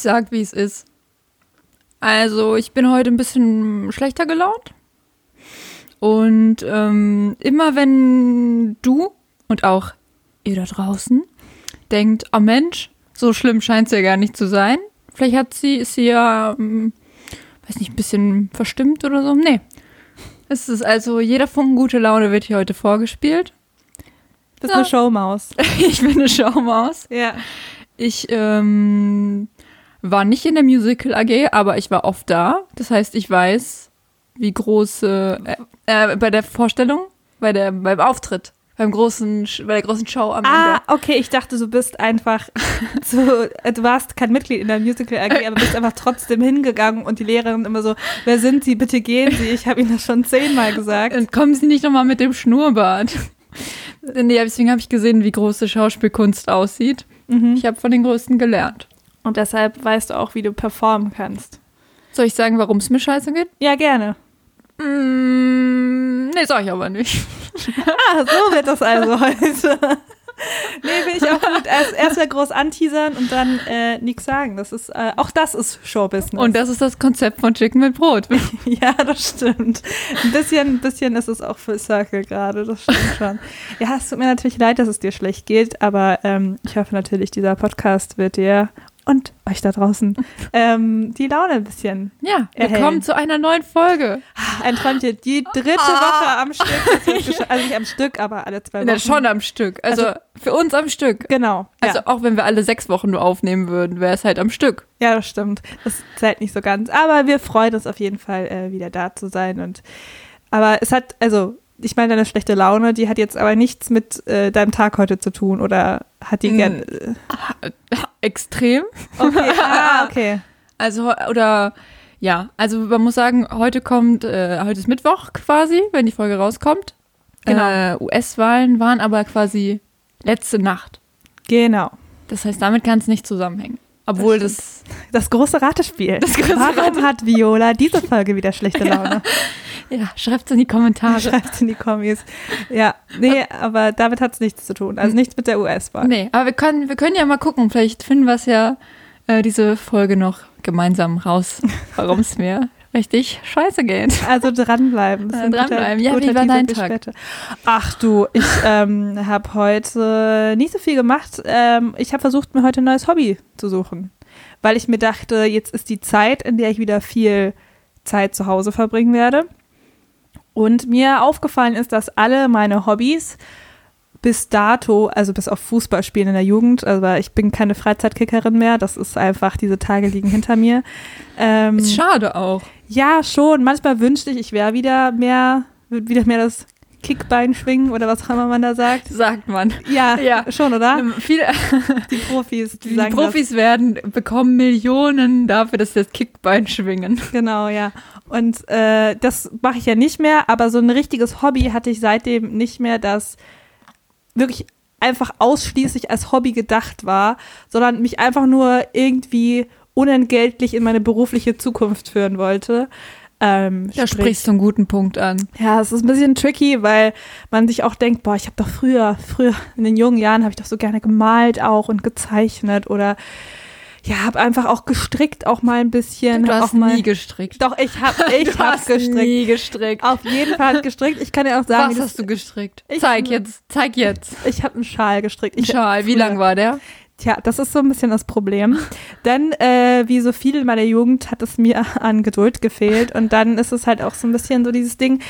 Ich sag, wie es ist. Also, ich bin heute ein bisschen schlechter gelaunt. Und ähm, immer wenn du und auch ihr da draußen denkt, oh Mensch, so schlimm scheint es ja gar nicht zu sein. Vielleicht hat sie, ist sie ja, ähm, weiß nicht, ein bisschen verstimmt oder so. Nee. Es ist also, jeder Funken gute Laune wird hier heute vorgespielt. Du bist ja. eine Showmaus. ich bin eine Showmaus. Ja. Ich ähm, war nicht in der Musical AG, aber ich war oft da. Das heißt, ich weiß, wie groß äh, äh, bei der Vorstellung, bei der, beim Auftritt, beim großen, bei der großen Show am ah, Ende. Ah, okay, ich dachte, du bist einfach so, äh, du warst kein Mitglied in der Musical AG, aber bist einfach trotzdem hingegangen und die Lehrerin immer so, wer sind Sie, bitte gehen Sie, ich habe Ihnen das schon zehnmal gesagt. Und kommen Sie nicht nochmal mit dem Schnurrbart. nee, deswegen habe ich gesehen, wie große Schauspielkunst aussieht. Mhm. Ich habe von den Größten gelernt. Und deshalb weißt du auch, wie du performen kannst. Soll ich sagen, warum es mir scheiße geht? Ja, gerne. Mm, nee, sag ich aber nicht. ah, so wird das also heute. nee, will ich auch gut. Erst, erst mal groß anteasern und dann äh, nichts sagen. Das ist, äh, auch das ist Showbusiness. Und das ist das Konzept von Chicken mit Brot. ja, das stimmt. Ein bisschen, ein bisschen ist es auch für Circle gerade, das stimmt schon. Ja, es tut mir natürlich leid, dass es dir schlecht geht, aber ähm, ich hoffe natürlich, dieser Podcast wird dir und euch da draußen ähm, die Laune ein bisschen. Ja, wir kommen zu einer neuen Folge. Ah, ein Träumchen. Die dritte ah. Woche am Stück. Also nicht am Stück, aber alle zwei Wochen. Ja, schon am Stück. Also, also, für uns am Stück. Genau. Also ja. auch wenn wir alle sechs Wochen nur aufnehmen würden, wäre es halt am Stück. Ja, das stimmt. Das zählt nicht so ganz. Aber wir freuen uns auf jeden Fall, äh, wieder da zu sein. Und aber es hat, also ich meine, deine schlechte Laune, die hat jetzt aber nichts mit äh, deinem Tag heute zu tun oder hat die gern. Äh Extrem. Okay, ah, okay. Also, oder ja, also man muss sagen, heute kommt, äh, heute ist Mittwoch quasi, wenn die Folge rauskommt. Genau. Äh, US-Wahlen waren aber quasi letzte Nacht. Genau. Das heißt, damit kann es nicht zusammenhängen. Obwohl das. Das, das große Ratespiel. Das große Warum Rate hat Viola diese Folge wieder schlechte Laune? Ja, ja schreibt in die Kommentare. Schreibt in die Kommis. Ja, nee, aber damit hat es nichts zu tun. Also nichts mit der US-Wahl. Nee, aber wir können, wir können ja mal gucken. Vielleicht finden wir es ja äh, diese Folge noch gemeinsam raus, warum es mir richtig scheiße geht. Also dranbleiben. Äh, dranbleiben. Ja, wie war dein Tag? Ach du, ich ähm, habe heute nicht so viel gemacht. Ähm, ich habe versucht, mir heute ein neues Hobby zu suchen, weil ich mir dachte, jetzt ist die Zeit, in der ich wieder viel Zeit zu Hause verbringen werde. Und mir aufgefallen ist, dass alle meine Hobbys bis dato, also bis auf Fußballspielen in der Jugend, also ich bin keine Freizeitkickerin mehr, das ist einfach, diese Tage liegen hinter mir. Ähm, ist schade auch. Ja, schon. Manchmal wünschte ich, ich wäre wieder mehr, wieder mehr das Kickbein schwingen oder was auch immer man da sagt. Sagt man. Ja, ja. schon, oder? Ähm, viele, die Profis, die, die Profis das. werden, bekommen Millionen dafür, dass sie das Kickbein schwingen. Genau, ja. Und äh, das mache ich ja nicht mehr, aber so ein richtiges Hobby hatte ich seitdem nicht mehr, das wirklich einfach ausschließlich als Hobby gedacht war, sondern mich einfach nur irgendwie unentgeltlich in meine berufliche Zukunft führen wollte. Ähm, da sprichst du einen guten Punkt an. Ja, es ist ein bisschen tricky, weil man sich auch denkt, boah, ich habe doch früher, früher in den jungen Jahren habe ich doch so gerne gemalt auch und gezeichnet oder ja, habe einfach auch gestrickt, auch mal ein bisschen. Du hast auch mal, nie gestrickt. Doch, ich habe ich du hab hast gestrickt. nie gestrickt. Auf jeden Fall gestrickt. Ich kann dir auch sagen. Was hast du gestrickt? zeig jetzt, zeig jetzt. Ich habe einen Schal gestrickt. Ich, Schal, wie lang war der? Tja, das ist so ein bisschen das Problem. Denn äh, wie so viel in meiner Jugend hat es mir an Geduld gefehlt. Und dann ist es halt auch so ein bisschen so dieses Ding,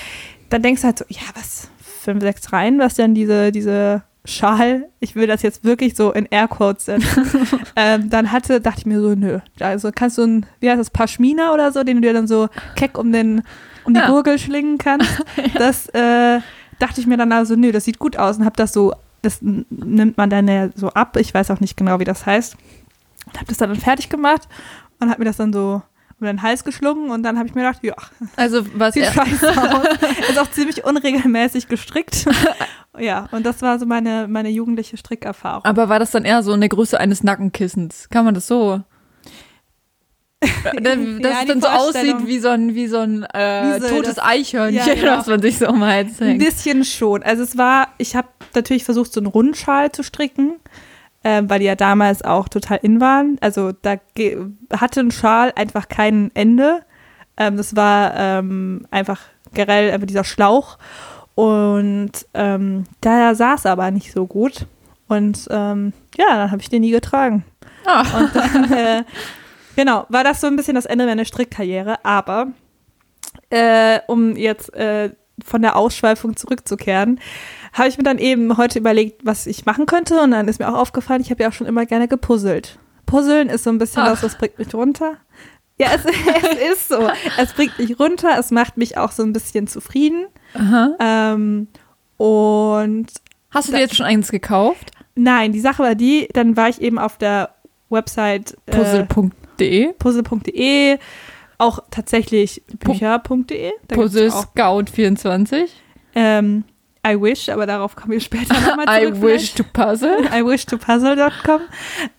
dann denkst du halt so, ja, was, fünf, sechs Reihen, was denn diese, diese Schal, ich will das jetzt wirklich so in Airquotes setzen, ähm, dann hatte, dachte ich mir so, nö. Also kannst du ein, wie heißt das, Pashmina oder so, den du dir dann so keck um den, um die ja. Gurgel schlingen kannst. Das äh, dachte ich mir dann also, nö, das sieht gut aus und hab das so, das nimmt man dann ja so ab. Ich weiß auch nicht genau, wie das heißt. Und hab das dann fertig gemacht und hab mir das dann so um den Hals geschlungen und dann habe ich mir gedacht, ja, also was sieht scheiße aus. Ist auch ziemlich unregelmäßig gestrickt. ja, und das war so meine, meine jugendliche Strickerfahrung. Aber war das dann eher so in der Größe eines Nackenkissens? Kann man das so? dass ja, es dann so aussieht wie so ein, wie so ein äh, wie so totes das, Eichhörnchen, ja, genau. was man sich so um Hals hängt. Ein bisschen schon. Also es war, ich habe natürlich versucht, so einen Rundschal zu stricken. Ähm, weil die ja damals auch total in waren. Also da hatte ein Schal einfach kein Ende. Ähm, das war ähm, einfach generell einfach dieser Schlauch. Und ähm, da saß aber nicht so gut. Und ähm, ja, dann habe ich den nie getragen. Ah. Und dann, äh, genau, war das so ein bisschen das Ende meiner Strickkarriere. Aber äh, um jetzt äh, von der Ausschweifung zurückzukehren, habe ich mir dann eben heute überlegt, was ich machen könnte. Und dann ist mir auch aufgefallen, ich habe ja auch schon immer gerne gepuzzelt. Puzzeln ist so ein bisschen Ach. was, das bringt mich runter. Ja, es, es ist so. Es bringt mich runter, es macht mich auch so ein bisschen zufrieden. Ähm, und Hast du dir jetzt schon eins gekauft? nein, die Sache war die, dann war ich eben auf der Website äh, Puzzle.de. auch tatsächlich bücher.de. Puzzle Scout 24. ähm, I wish, aber darauf kommen wir später nochmal I zurück. wish to puzzle. I wish to puzzle.com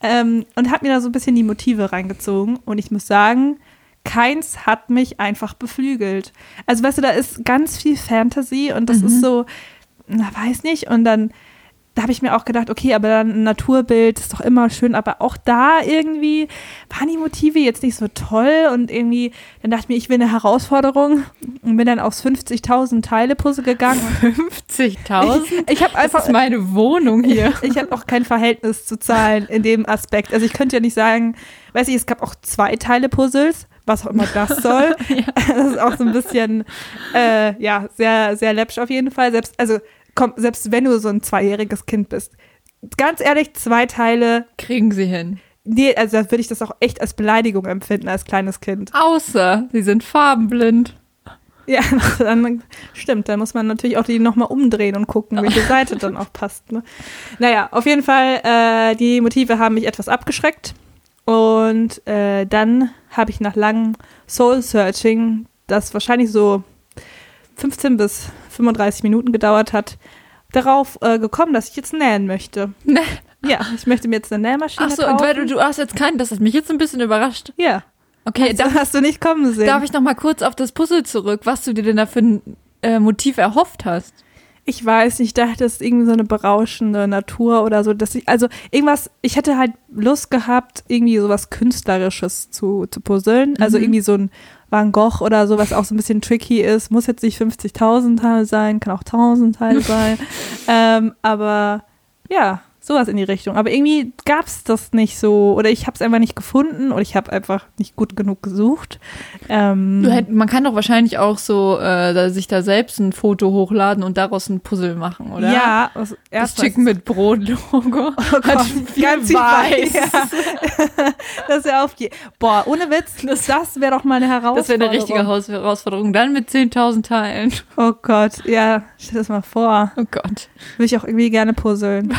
ähm, und habe mir da so ein bisschen die Motive reingezogen und ich muss sagen, keins hat mich einfach beflügelt. Also weißt du, da ist ganz viel Fantasy und das Mhm. ist so, na weiß nicht und dann da habe ich mir auch gedacht, okay, aber dann ein Naturbild ist doch immer schön, aber auch da irgendwie waren die Motive jetzt nicht so toll und irgendwie, dann dachte ich mir, ich will eine Herausforderung und bin dann aufs 50.000 Teile Puzzle gegangen. 50.000? Ich habe Das einfach ist meine Wohnung hier. ich habe auch kein Verhältnis zu Zahlen in dem Aspekt. Also ich könnte ja nicht sagen, weiß ich, es gab auch zwei Teile Puzzles, was auch immer das soll. Das ist auch so ein bisschen, äh, ja, sehr, sehr läppsch auf jeden Fall. Selbst, also komm, selbst wenn du so ein zweijähriges Kind bist, ganz ehrlich, zwei Teile, Kriegen sie hin. nee, also da würde ich das auch echt als Beleidigung empfinden als kleines Kind. Außer sie sind farbenblind. Ja, dann stimmt, dann muss man natürlich auch die nochmal umdrehen und gucken, welche Seite dann auch passt. Ne? Naja, auf jeden Fall, äh, die Motive haben mich etwas abgeschreckt. Und äh, dann habe ich nach langem Soul-Searching, das wahrscheinlich so 15 bis 35 Minuten gedauert hat, darauf äh, gekommen, dass ich jetzt nähen möchte. Ne. Ja, ich möchte mir jetzt eine Nähmaschine Achso, kaufen. und weil du, du hast jetzt keinen, das hat mich jetzt ein bisschen überrascht. ja, Okay, das darf, hast du nicht kommen sehen. darf ich noch mal kurz auf das Puzzle zurück, was du dir denn da für ein äh, Motiv erhofft hast? Ich weiß nicht, ich dachte, das ist irgendwie so eine berauschende Natur oder so, dass ich, also irgendwas, ich hätte halt Lust gehabt, irgendwie sowas Künstlerisches zu, zu puzzeln. Also Mhm. irgendwie so ein Van Gogh oder so, was auch so ein bisschen tricky ist. Muss jetzt nicht 50.000 Teile sein, kann auch 1.000 Teile sein. ähm, aber ja, sowas in die Richtung. Aber irgendwie gab es das nicht so oder ich habe es einfach nicht gefunden oder ich habe einfach nicht gut genug gesucht. Ähm, man kann doch wahrscheinlich auch so äh, sich da selbst ein Foto hochladen und daraus ein Puzzle machen, oder? Ja, also Das Chicken mit Brot-Logo. Oh Gott, ganz viel weiß. weiß. Ja. Das auf je Boah, ohne Witz, das, das wäre doch mal eine Herausforderung. Das wäre eine richtige Haus Herausforderung. Dann mit 10.000 Teilen. Oh Gott, ja, stell das mal vor. Oh Gott. Würde ich auch irgendwie gerne puzzeln.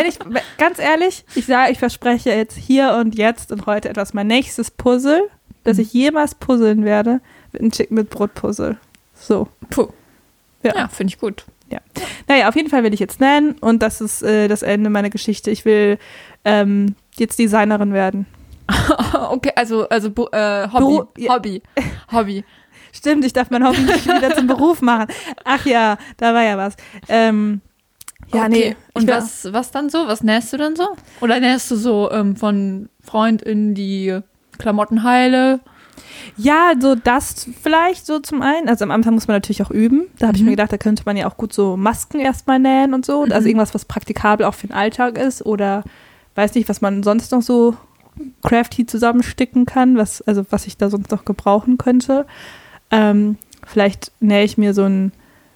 Wenn ich, ganz ehrlich, ich sage, ich verspreche jetzt hier und jetzt und heute etwas. Mein nächstes Puzzle, das Mhm. ich jemals puzzeln werde, wird ein Chicken mit Brot Puzzle. So. Puh. Ja. Ja, finde ich gut. Naja, auf jeden Fall will ich jetzt nennen und das ist äh, das Ende meiner Geschichte. Ich will ähm, jetzt Designerin werden. okay, also, also äh, Hobby. Beru- ja. Hobby. Hobby. Stimmt, ich darf mein Hobby nicht wieder zum Beruf machen. Ach ja, da war ja was. Ähm, ja, okay. nee. Und ich was, was dann so? Was nähst du dann so? Oder nähst du so ähm, von Freund in die Klamottenheile? Ja, so das vielleicht so zum einen. Also am Anfang muss man natürlich auch üben. Da habe ich Mhm. mir gedacht, da könnte man ja auch gut so Masken erstmal nähen und so. Also Mhm. irgendwas, was praktikabel auch für den Alltag ist oder weiß nicht, was man sonst noch so crafty zusammensticken kann, was, also was ich da sonst noch gebrauchen könnte. Ähm, vielleicht nähe ich mir so einen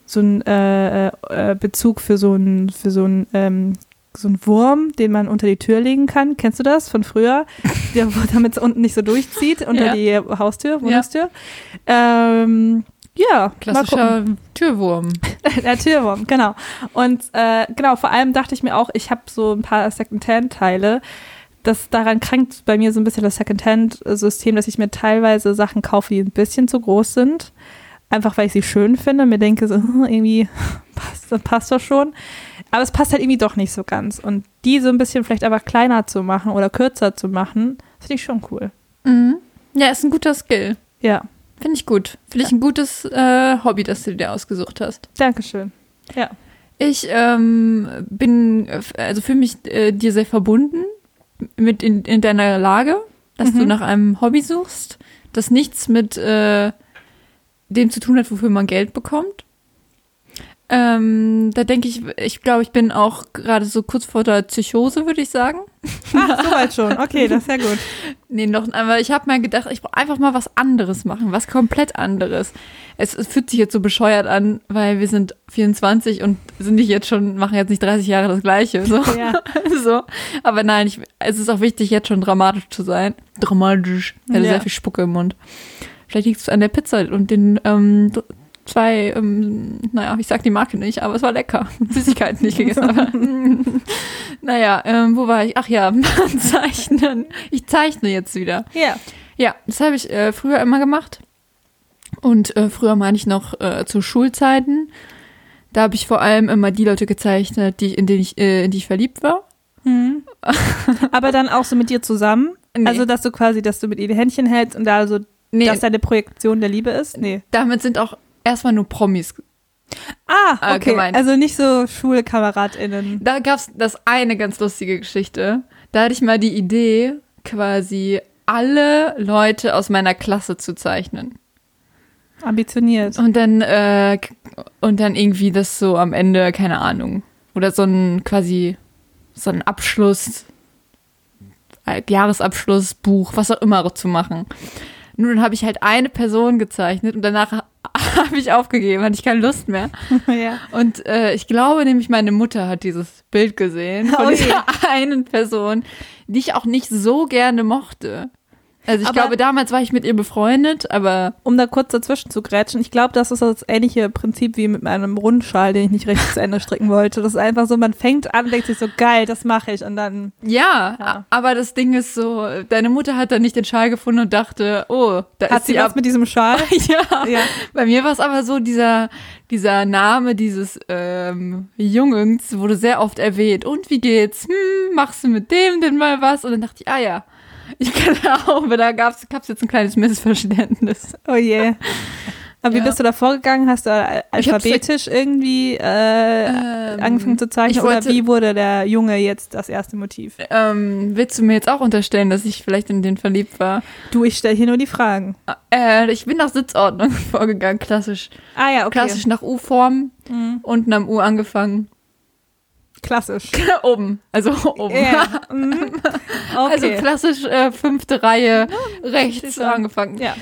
so einen, äh, äh, Bezug für so einen für so einen ähm, so einen Wurm, den man unter die Tür legen kann. Kennst du das von früher? Der, damit es unten nicht so durchzieht unter Ja. die Haustür, Wohnungstür. Ähm, ja, mal gucken. Klassischer Türwurm. Der Türwurm, genau. Und äh, genau, vor allem dachte ich mir auch, ich habe so ein paar Secondhand-Teile. Das daran krankt bei mir so ein bisschen das Secondhand-System, dass ich mir teilweise Sachen kaufe, die ein bisschen zu groß sind. Einfach weil ich sie schön finde. Mir denke so, irgendwie passt, das passt doch schon. Aber es passt halt irgendwie doch nicht so ganz. Und die so ein bisschen vielleicht einfach kleiner zu machen oder kürzer zu machen, finde ich schon cool. Mhm. Ja, ist ein guter Skill. Ja, Finde ich gut. Finde ich ein gutes äh, Hobby, das du dir ausgesucht hast. Dankeschön. Ja. Ich ähm, bin, also fühle mich äh, dir sehr verbunden mit in, in deiner Lage, dass du Mhm. nach einem Hobby suchst, das nichts mit äh, dem zu tun hat, wofür man Geld bekommt. Ähm, da denke ich, ich glaube, ich bin auch gerade so kurz vor der Psychose, würde ich sagen. Ach, soweit schon. Okay, das ist ja gut. Nee, noch, aber ich habe mir gedacht, ich brauche einfach mal was anderes machen, was komplett anderes. Es, es fühlt sich jetzt so bescheuert an, weil wir sind 24 und sind nicht jetzt schon, machen jetzt nicht 30 Jahre das Gleiche. So. Ja. so. Aber nein, ich, es ist auch wichtig, jetzt schon dramatisch zu sein. Dramatisch. Ich hatte Ja. sehr viel Spucke im Mund. Vielleicht liegt es an der Pizza und den ähm, zwei, ähm, naja, ich sag die Marke nicht, aber es war lecker. Süßigkeiten nicht gegessen. Aber, naja, ähm, wo war ich? Ach ja, zeichnen. Ich zeichne jetzt wieder. Ja. Ja, das habe ich äh, früher immer gemacht. Und äh, früher meine ich noch äh, zu Schulzeiten. Da habe ich vor allem immer die Leute gezeichnet, die, in, denen ich, äh, in die ich verliebt war. Mhm. Aber dann auch so mit dir zusammen? Nee. Also, dass du quasi, dass du mit ihr die Händchen hältst und da so, Nee, dass deine Projektion der Liebe ist? Nee. damit sind auch erstmal nur Promis. Ah, Ah, okay. gemeint. Also nicht so SchulkameradInnen. Da gab es das eine ganz lustige Geschichte. Da hatte ich mal die Idee, quasi alle Leute aus meiner Klasse zu zeichnen. Ambitioniert. Und dann, äh, und dann irgendwie das so am Ende, keine Ahnung. Oder so ein quasi so ein Abschluss, äh, Jahresabschlussbuch, was auch immer zu machen. Nun habe ich halt eine Person gezeichnet und danach habe ich aufgegeben, hatte ich keine Lust mehr. ja. Und äh, ich glaube nämlich, meine Mutter hat dieses Bild gesehen von Oh je. dieser einen Person, die ich auch nicht so gerne mochte. Also ich Aber- glaube, damals war ich mit ihr befreundet, aber Um da kurz dazwischen zu grätschen, ich glaube, das ist das ähnliche Prinzip wie mit meinem Rundschal, den ich nicht richtig zu Ende stricken wollte. Das ist einfach so, man fängt an, denkt sich so, geil, das mache ich. Und dann, ja, Ja. aber das Ding ist so, deine Mutter hat dann nicht den Schal gefunden und dachte, oh, da hat ist sie sie was ab. mit diesem Schal? ja. ja. Bei mir war es aber so, dieser, dieser Name dieses ähm, Jungens wurde sehr oft erwähnt. Und wie geht's? Hm, machst du mit dem denn mal was? Und dann dachte ich, ah ja, ich glaube, da gab's gab's jetzt ein kleines Missverständnis. Oh je. Aber wie Ja. bist du da vorgegangen? Hast du alphabetisch irgendwie äh, Ähm, angefangen zu zeichnen? ich Oder wollte- wie wurde der Junge jetzt das erste Motiv? Ähm, willst du mir jetzt auch unterstellen, dass ich vielleicht in den verliebt war? Du, ich stelle hier nur die Fragen. Äh, ich bin nach Sitzordnung vorgegangen, klassisch. Ah ja, okay. Klassisch nach U-Form, Mhm. unten am U angefangen. Klassisch. oben, also oben. Ja. Mhm. Also Okay. klassisch äh, fünfte Reihe rechts angefangen. ja.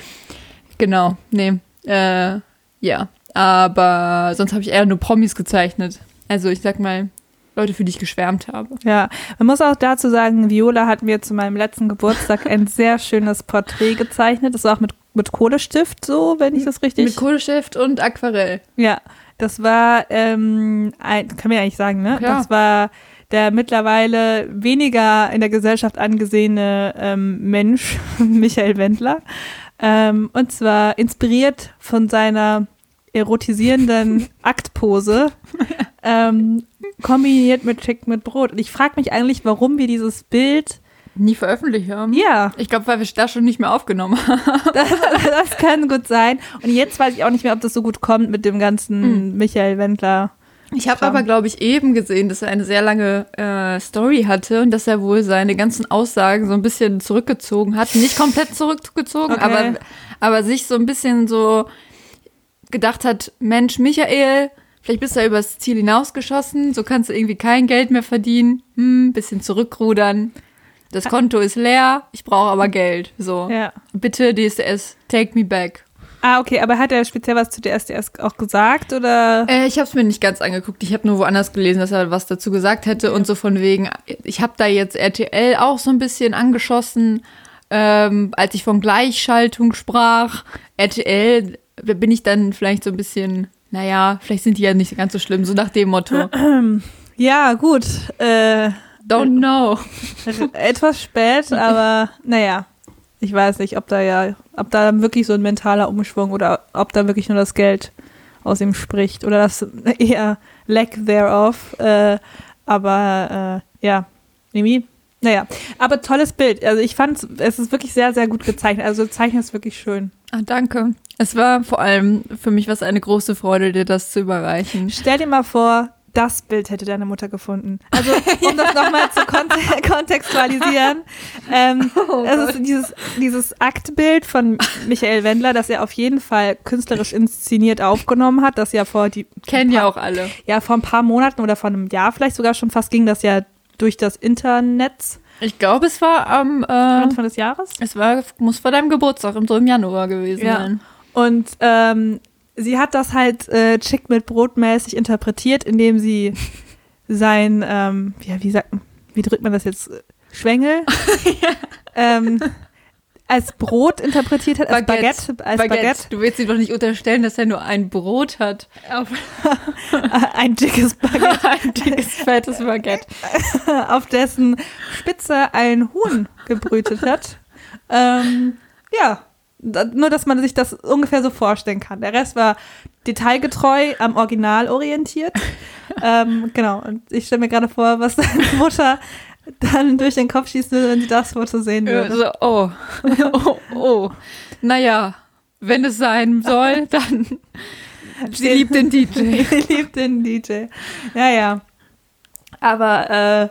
Genau, nee. Äh, ja, aber sonst habe ich eher nur Promis gezeichnet. Also ich sag mal, Leute, für die ich geschwärmt habe. Ja, man muss auch dazu sagen, Viola hat mir zu meinem letzten Geburtstag ein sehr schönes Porträt gezeichnet. Das war auch mit, mit Kohlestift so, wenn ich das richtig... Mit Kohlestift und Aquarell. ja, das war, ähm, ein, kann man ja eigentlich sagen, ne? Klar. Das war der mittlerweile weniger in der Gesellschaft angesehene ähm, Mensch, Michael Wendler. Ähm, und zwar inspiriert von seiner erotisierenden Aktpose, ähm, kombiniert mit Chick mit Brot. Und ich frage mich eigentlich, warum wir dieses Bild, Nie veröffentlicht haben. ja, Ich glaube, weil wir das schon nicht mehr aufgenommen haben. das, das kann gut sein. Und jetzt weiß ich auch nicht mehr, ob das so gut kommt mit dem ganzen Michael Wendler. Ich habe aber, glaube ich, eben gesehen, dass er eine sehr lange äh, Story hatte und dass er wohl seine ganzen Aussagen so ein bisschen zurückgezogen hat. Nicht komplett zurückgezogen, Okay. aber, aber sich so ein bisschen so gedacht hat, Mensch, Michael, vielleicht bist du ja übers Ziel hinausgeschossen, so kannst du irgendwie kein Geld mehr verdienen, hm, bisschen zurückrudern. Das Konto ist leer, ich brauche aber Geld. So, Ja. bitte DSDS, take me back. Ah, okay, aber hat er speziell was zu der SDS auch gesagt oder? Äh, ich habe es mir nicht ganz angeguckt. Ich habe nur woanders gelesen, dass er was dazu gesagt hätte und so von wegen. Ich habe da jetzt RTL auch so ein bisschen angeschossen, ähm, als ich von Gleichschaltung sprach. RTL bin ich dann vielleicht so ein bisschen. Naja, vielleicht sind die ja nicht ganz so schlimm, so nach dem Motto. Ja, gut. Äh, Don't know. etwas spät, aber naja. Ich weiß nicht, ob da ja, ob da wirklich so ein mentaler Umschwung oder ob da wirklich nur das Geld aus ihm spricht oder das eher lack thereof. Äh, aber äh, ja, irgendwie. Naja, aber tolles Bild. Also ich fand, es ist wirklich sehr, sehr gut gezeichnet. Also Zeichnen ist wirklich schön. Ah, danke. Es war vor allem für mich was eine große Freude, dir das zu überreichen. Stell dir mal vor, das Bild hätte deine Mutter gefunden. Also, um das nochmal zu kont kontextualisieren, ähm, Oh es ist dieses, dieses Aktbild von Michael Wendler, das er auf jeden Fall künstlerisch inszeniert aufgenommen hat, das ja vor die, Kennen ja auch alle. ja, vor ein paar Monaten oder vor einem Jahr vielleicht sogar schon fast ging das ja durch das Internet Ich glaube, es war am, äh, Anfang des Jahres. es war, muss vor deinem Geburtstag, im, so im Januar gewesen Ja. sein. Und ähm, sie hat das halt äh, Chick mit Brotmäßig interpretiert, indem sie sein, ähm, ja, wie sagt, wie drückt man das jetzt? Schwengel? ähm, als Brot interpretiert hat, als Baguette, als Baguette, Du willst ihm doch nicht unterstellen, dass er nur ein Brot hat. ein dickes Baguette, ein dickes, fettes Baguette. auf dessen Spitze ein Huhn gebrütet hat. Ähm, ja, nur dass man sich das ungefähr so vorstellen kann. Der Rest war detailgetreu am Original orientiert. ähm, genau, und ich stelle mir gerade vor, was deine Mutter dann durch den Kopf schießen würde, wenn sie das Foto sehen Ja, würde. So, oh. oh, oh. Naja, wenn es sein soll, dann. Sie liebt den DJ. Sie liebt den DJ. Ja, ja. Aber äh,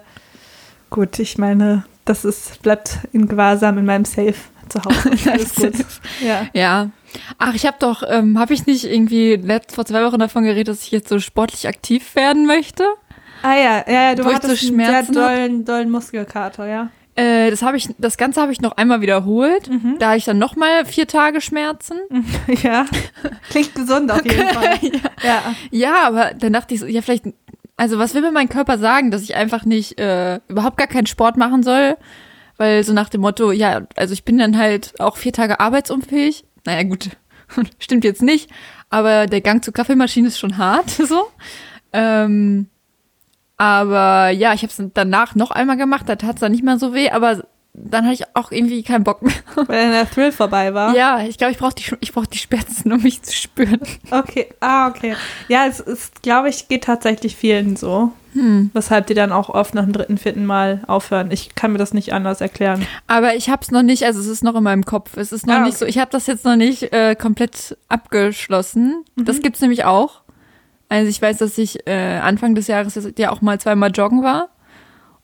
gut, ich meine, das ist, bleibt in Gewahrsam in meinem Safe zu Hause. Alles gut. Ja. Ja. Ach, ich habe doch, ähm, habe ich nicht irgendwie letzt, vor zwei Wochen davon geredet, dass ich jetzt so sportlich aktiv werden möchte? Ah ja, ja, ja du hattest so einen sehr Schmerzen dollen, dollen Muskelkater, ja. Äh, das habe ich, das Ganze habe ich noch einmal wiederholt. Da habe ich dann noch mal vier Tage Schmerzen. Ja, klingt gesund auf jeden Fall. Ja, Ja, aber dann dachte ich so, ja vielleicht, also was will mir mein Körper sagen, dass ich einfach nicht, äh, überhaupt gar keinen Sport machen soll? Weil so nach dem Motto, ja, also ich bin dann halt auch vier Tage arbeitsunfähig. Naja, gut, stimmt jetzt nicht, aber der Gang zur Kaffeemaschine ist schon hart, so. Ähm, aber ja, ich habe es danach noch einmal gemacht, da tat es dann nicht mehr so weh, aber dann hatte ich auch irgendwie keinen Bock mehr. weil dann der Thrill vorbei war. Ja, ich glaube, ich brauche die, ich brauch die Schmerzen, um mich zu spüren. Okay, ah, okay. Ja, es ist, glaube ich, geht tatsächlich vielen so. Hm. Weshalb die dann auch oft nach dem dritten, vierten Mal aufhören. Ich kann mir das nicht anders erklären. Aber ich habe es noch nicht, also es ist noch in meinem Kopf. Es ist noch Ah, nicht so, ich habe das jetzt noch nicht äh, komplett abgeschlossen. Das Mhm. gibt's nämlich auch. Also ich weiß, dass ich äh, Anfang des Jahres ja auch mal zweimal joggen war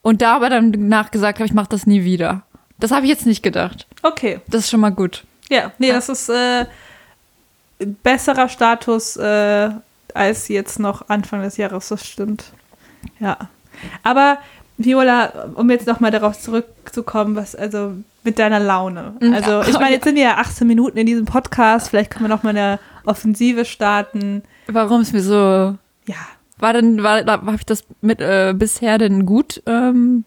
und da aber dann nachgesagt habe, ich mache das nie wieder. Das habe ich jetzt nicht gedacht. Okay. Das ist schon mal gut. Ja, nee, das ist äh, besserer Status äh, als jetzt noch Anfang des Jahres, das stimmt. Ja. Aber Viola, um jetzt nochmal darauf zurückzukommen, was also mit deiner Laune. Mhm. Also ich meine, jetzt sind wir ja 18 Minuten in diesem Podcast, vielleicht können wir noch mal eine Offensive starten. Warum es mir so Ja, war denn war habe ich das mit äh, bisher denn gut ähm,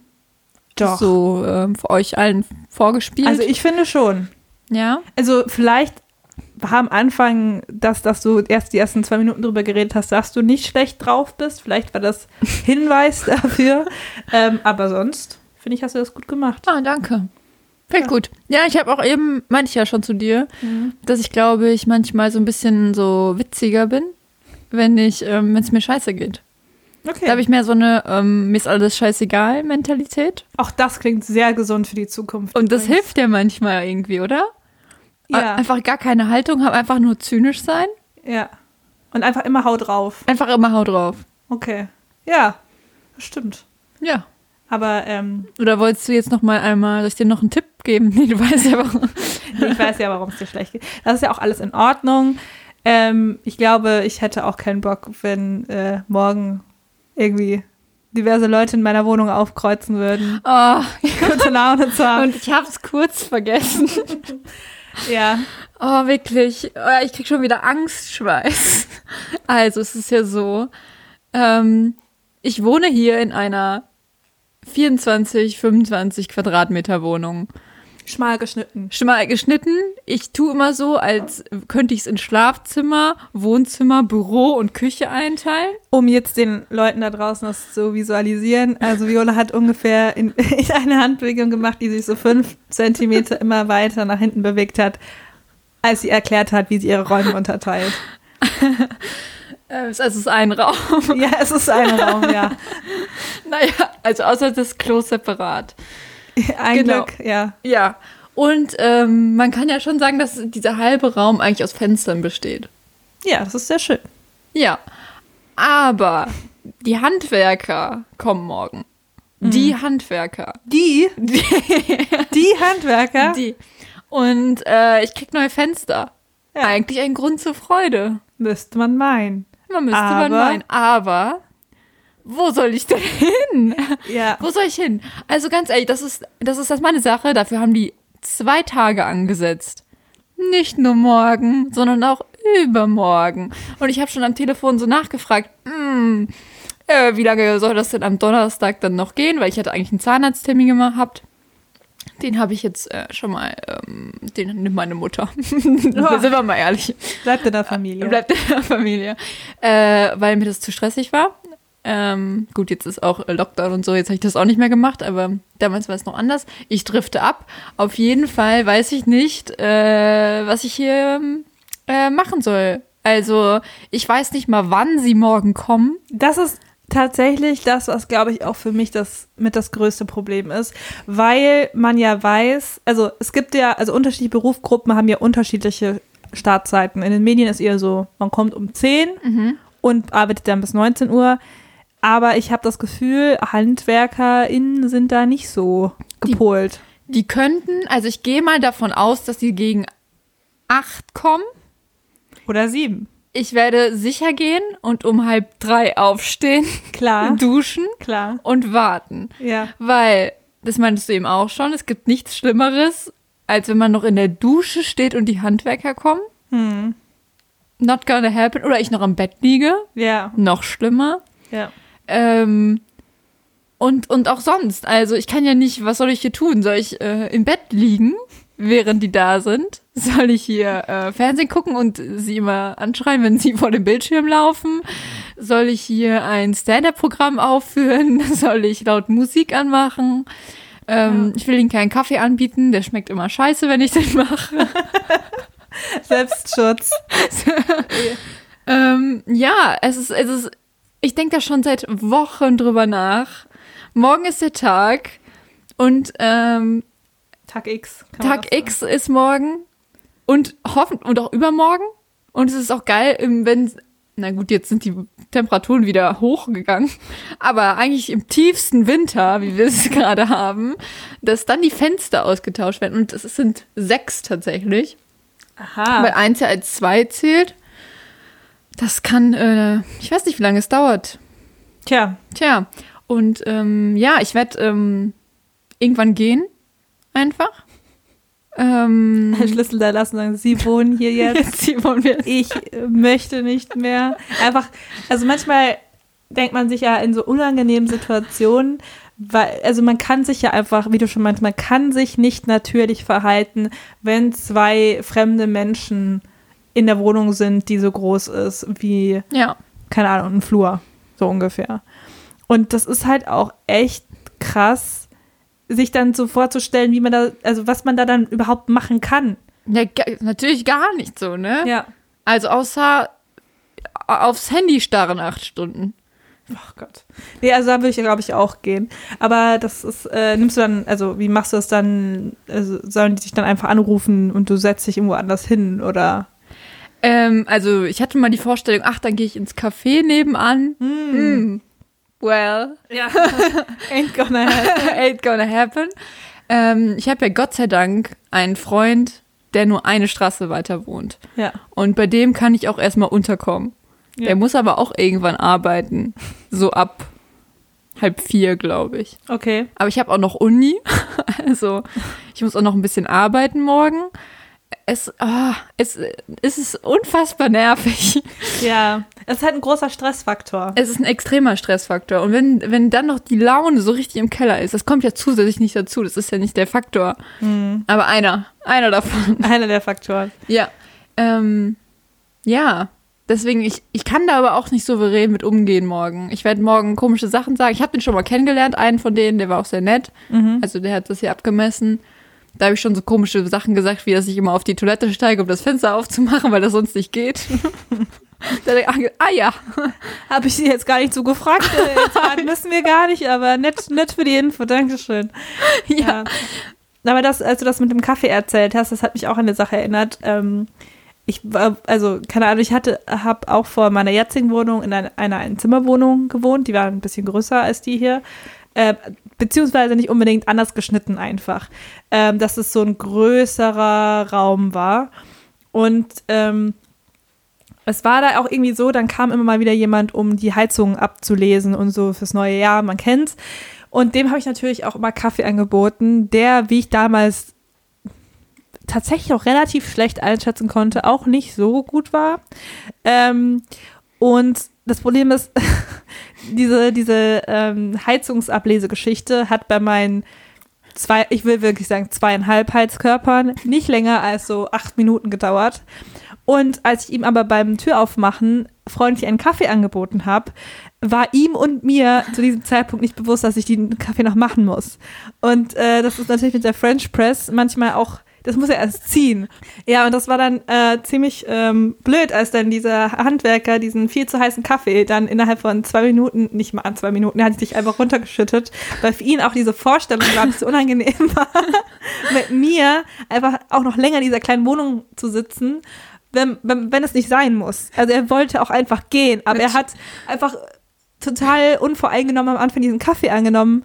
doch. so ähm, für euch allen vorgespielt? Also ich finde schon. ja. Also vielleicht war am Anfang, dass, dass du erst die ersten zwei Minuten drüber geredet hast, dass du nicht schlecht drauf bist. Vielleicht war das Hinweis dafür. ähm, aber sonst, finde ich, hast du das gut gemacht. Ah, danke. Klingt Ja. gut. Ja, ich habe auch eben, meinte ich ja schon zu dir, dass ich glaube, ich manchmal so ein bisschen so witziger bin, wenn ich, ähm, wenn es mir scheiße geht. Okay. Da habe ich mehr so eine, ähm, mir ist alles scheißegal Mentalität. Auch das klingt sehr gesund für die Zukunft. Und das übrigens. hilft ja manchmal irgendwie, oder? Ja. Einfach gar keine Haltung haben, einfach nur zynisch sein. Ja. Und einfach immer hau drauf. Einfach immer hau drauf. Okay. Ja, stimmt. Ja. Aber ähm, Oder wolltest du jetzt noch mal einmal, soll ich dir noch einen Tipp geben? Nee, du weißt ja warum. nee, ich weiß ja, warum es dir schlecht geht. Das ist ja auch alles in Ordnung. Ähm, ich glaube, ich hätte auch keinen Bock, wenn äh, morgen irgendwie diverse Leute in meiner Wohnung aufkreuzen würden, Oh, gute Laune zu haben. und ich habe es kurz vergessen. Ja. Oh, wirklich. Oh, Ich krieg schon wieder Angstschweiß. Also, es ist ja so. Ähm, ich wohne hier in einer 24, 25 Quadratmeter Wohnung. Schmal geschnitten. Schmal geschnitten. Ich tue immer so, als könnte ich es in Schlafzimmer, Wohnzimmer, Büro und Küche einteilen. Um jetzt den Leuten da draußen das zu visualisieren, also Viola hat ungefähr in, in eine Handbewegung gemacht, die sich so fünf Zentimeter immer weiter nach hinten bewegt hat, als sie erklärt hat, wie sie ihre Räume unterteilt. Äh, Es ist ein Raum. Ja, es ist ein Raum, ja. Naja, also außer das Klo separat. Ein Genau. Glück, ja. Ja. Und ähm, man kann ja schon sagen, dass dieser halbe Raum eigentlich aus Fenstern besteht. Ja, das ist sehr schön. Ja. Aber die Handwerker kommen morgen. Die Handwerker. Die, Die. die Handwerker. Die. Und äh, ich krieg neue Fenster. Ja. Eigentlich ein Grund zur Freude. Müsste man meinen. Man müsste man Aber- meinen. Aber wo soll ich denn hin? Ja. Wo soll ich hin? Also ganz ehrlich, das ist, das ist das meine Sache. Dafür haben die zwei Tage angesetzt. Nicht nur morgen, sondern auch übermorgen. Und ich habe schon am Telefon so nachgefragt, hm, äh, wie lange soll das denn am Donnerstag dann noch gehen? Weil ich hatte eigentlich einen Zahnarzttermin gehabt. Den habe ich jetzt äh, schon mal, ähm, den nimmt meine Mutter. Sind wir mal ehrlich. Bleibt in der Familie. Bleibt in der Familie. Äh, weil mir das zu stressig war. Ähm, gut, jetzt ist auch äh, Lockdown und so, jetzt habe ich das auch nicht mehr gemacht, aber damals war es noch anders. Ich drifte ab. Auf jeden Fall weiß ich nicht, äh, was ich hier ähm, äh, machen soll. Also, ich weiß nicht mal, wann sie morgen kommen. Das ist tatsächlich das, was, glaube ich, auch für mich das mit das größte Problem ist, weil man ja weiß, also es gibt ja, also unterschiedliche Berufsgruppen haben ja unterschiedliche Startzeiten. In den Medien ist eher so, man kommt um 10 und arbeitet dann bis 19 Uhr. Aber ich habe das Gefühl, HandwerkerInnen sind da nicht so Die- gepolt. Die könnten, also ich gehe mal davon aus, dass sie gegen acht kommen. Oder sieben. Ich werde sicher gehen und um halb drei aufstehen, Klar. duschen Klar. und warten. Ja. Weil, das meintest du eben auch schon, es gibt nichts Schlimmeres, als wenn man noch in der Dusche steht und die Handwerker kommen. Hm. Not gonna happen. Oder ich noch am Bett liege. Ja. Noch schlimmer. Ja. Ähm, und, und auch sonst. Also ich kann ja nicht, was soll ich hier tun? Soll ich äh, im Bett liegen, während die da sind? Soll ich hier äh, Fernsehen gucken und sie immer anschreien, wenn sie vor dem Bildschirm laufen? Soll ich hier ein Stand-up-Programm aufführen? Soll ich laut Musik anmachen? Ähm, Ich will ihnen keinen Kaffee anbieten, der schmeckt immer scheiße, wenn ich den mache. Selbstschutz. Ähm, ja, es ist, es ist, ich denke da schon seit Wochen drüber nach. Morgen ist der Tag und ähm, Tag X. Tag. X ist morgen und hoffen und auch übermorgen. Und es ist auch geil, wenn, na gut, jetzt sind die Temperaturen wieder hochgegangen, aber eigentlich im tiefsten Winter, wie wir es gerade haben, dass dann die Fenster ausgetauscht werden. Und es sind sechs tatsächlich. Aha. Weil eins ja als zwei zählt. Das kann, äh, ich weiß nicht, wie lange es dauert. Tja, Tja, und ähm, ja, ich werde ähm, irgendwann gehen. Einfach. Ähm, Schlüssel da lassen, sagen, Sie wohnen hier jetzt. jetzt hier wollen wir. Ich äh, möchte nicht mehr. Einfach, also manchmal denkt man sich ja in so unangenehmen Situationen, weil, also man kann sich ja einfach, wie du schon meinst, man kann sich nicht natürlich verhalten, wenn zwei fremde Menschen in der Wohnung sind, die so groß ist wie, Ja. keine Ahnung, ein Flur, so ungefähr. Und das ist halt auch echt krass, sich dann so vorzustellen, wie man da, also was man da dann überhaupt machen kann. ja natürlich gar nicht so, ne? Ja. Also außer aufs Handy starren acht Stunden. Ach Gott. Nee, also da würde ich, glaube ich, auch gehen. Aber das ist, äh, nimmst du dann, also wie machst du das dann? Also, sollen die sich dann einfach anrufen und du setzt dich irgendwo anders hin oder? Ähm, also ich hatte mal die Vorstellung, ach, dann gehe ich ins Café nebenan. Hm. Well, Ja. Ain't gonna happen. ain't gonna happen. Ähm, ich habe ja Gott sei Dank einen Freund, der nur eine Straße weiter wohnt. Ja. Und bei dem kann ich auch erstmal unterkommen. Ja. Der muss aber auch irgendwann arbeiten. So ab halb vier, glaube ich. Okay. Aber ich habe auch noch Uni. Also ich muss auch noch ein bisschen arbeiten morgen. Es, ah, es, es ist unfassbar nervig. Ja. Es ist halt ein großer Stressfaktor. Es ist ein extremer Stressfaktor. Und wenn, wenn dann noch die Laune so richtig im Keller ist, das kommt ja zusätzlich nicht dazu. Das ist ja nicht der Faktor. Aber einer. Einer davon. Einer der Faktoren. Ja. Ähm, ja. Deswegen, ich, ich kann da aber auch nicht souverän mit umgehen morgen. Ich werde morgen komische Sachen sagen. Ich habe den schon mal kennengelernt, einen von denen, der war auch sehr nett. Also der hat das hier abgemessen. Da habe ich schon so komische Sachen gesagt, wie dass ich immer auf die Toilette steige, um das Fenster aufzumachen, weil das sonst nicht geht. da ich, ah ja. Habe ich sie jetzt gar nicht so gefragt. Äh, Jetzt fragen müssen wir gar nicht, aber nett, nett für die Info. Dankeschön. Ja. Aber das, als du das mit dem Kaffee erzählt hast, das hat mich auch an eine Sache erinnert. Ähm, ich war, also keine Ahnung, ich hatte, habe auch vor meiner jetzigen Wohnung in einer, einer Einzimmerwohnung gewohnt, die war ein bisschen größer als die hier. Äh, beziehungsweise nicht unbedingt anders geschnitten einfach. Ähm, dass es so ein größerer Raum war. Und ähm, es war da auch irgendwie so, dann kam immer mal wieder jemand, um die Heizung abzulesen und so fürs neue Jahr, man kennt's. Und dem habe ich natürlich auch immer Kaffee angeboten, der, wie ich damals tatsächlich auch relativ schlecht einschätzen konnte, auch nicht so gut war. Ähm, und das Problem ist, diese, diese ähm, Heizungsablesegeschichte hat bei meinen zwei, ich will wirklich sagen, zweieinhalb Heizkörpern nicht länger als so acht Minuten gedauert. Und als ich ihm aber beim Türaufmachen freundlich einen Kaffee angeboten habe, war ihm und mir zu diesem Zeitpunkt nicht bewusst, dass ich den Kaffee noch machen muss. Und äh, das ist natürlich mit der French Press manchmal auch das muss er erst ziehen. Ja, und das war dann äh, ziemlich ähm, blöd, als dann dieser Handwerker diesen viel zu heißen Kaffee dann innerhalb von zwei Minuten, nicht mal an zwei Minuten, er hat sich einfach runtergeschüttet, weil für ihn auch diese Vorstellung, glaube ich, so unangenehm war, mit mir einfach auch noch länger in dieser kleinen Wohnung zu sitzen, wenn, wenn, wenn es nicht sein muss. Also er wollte auch einfach gehen, aber er hat einfach total unvoreingenommen am Anfang diesen Kaffee angenommen.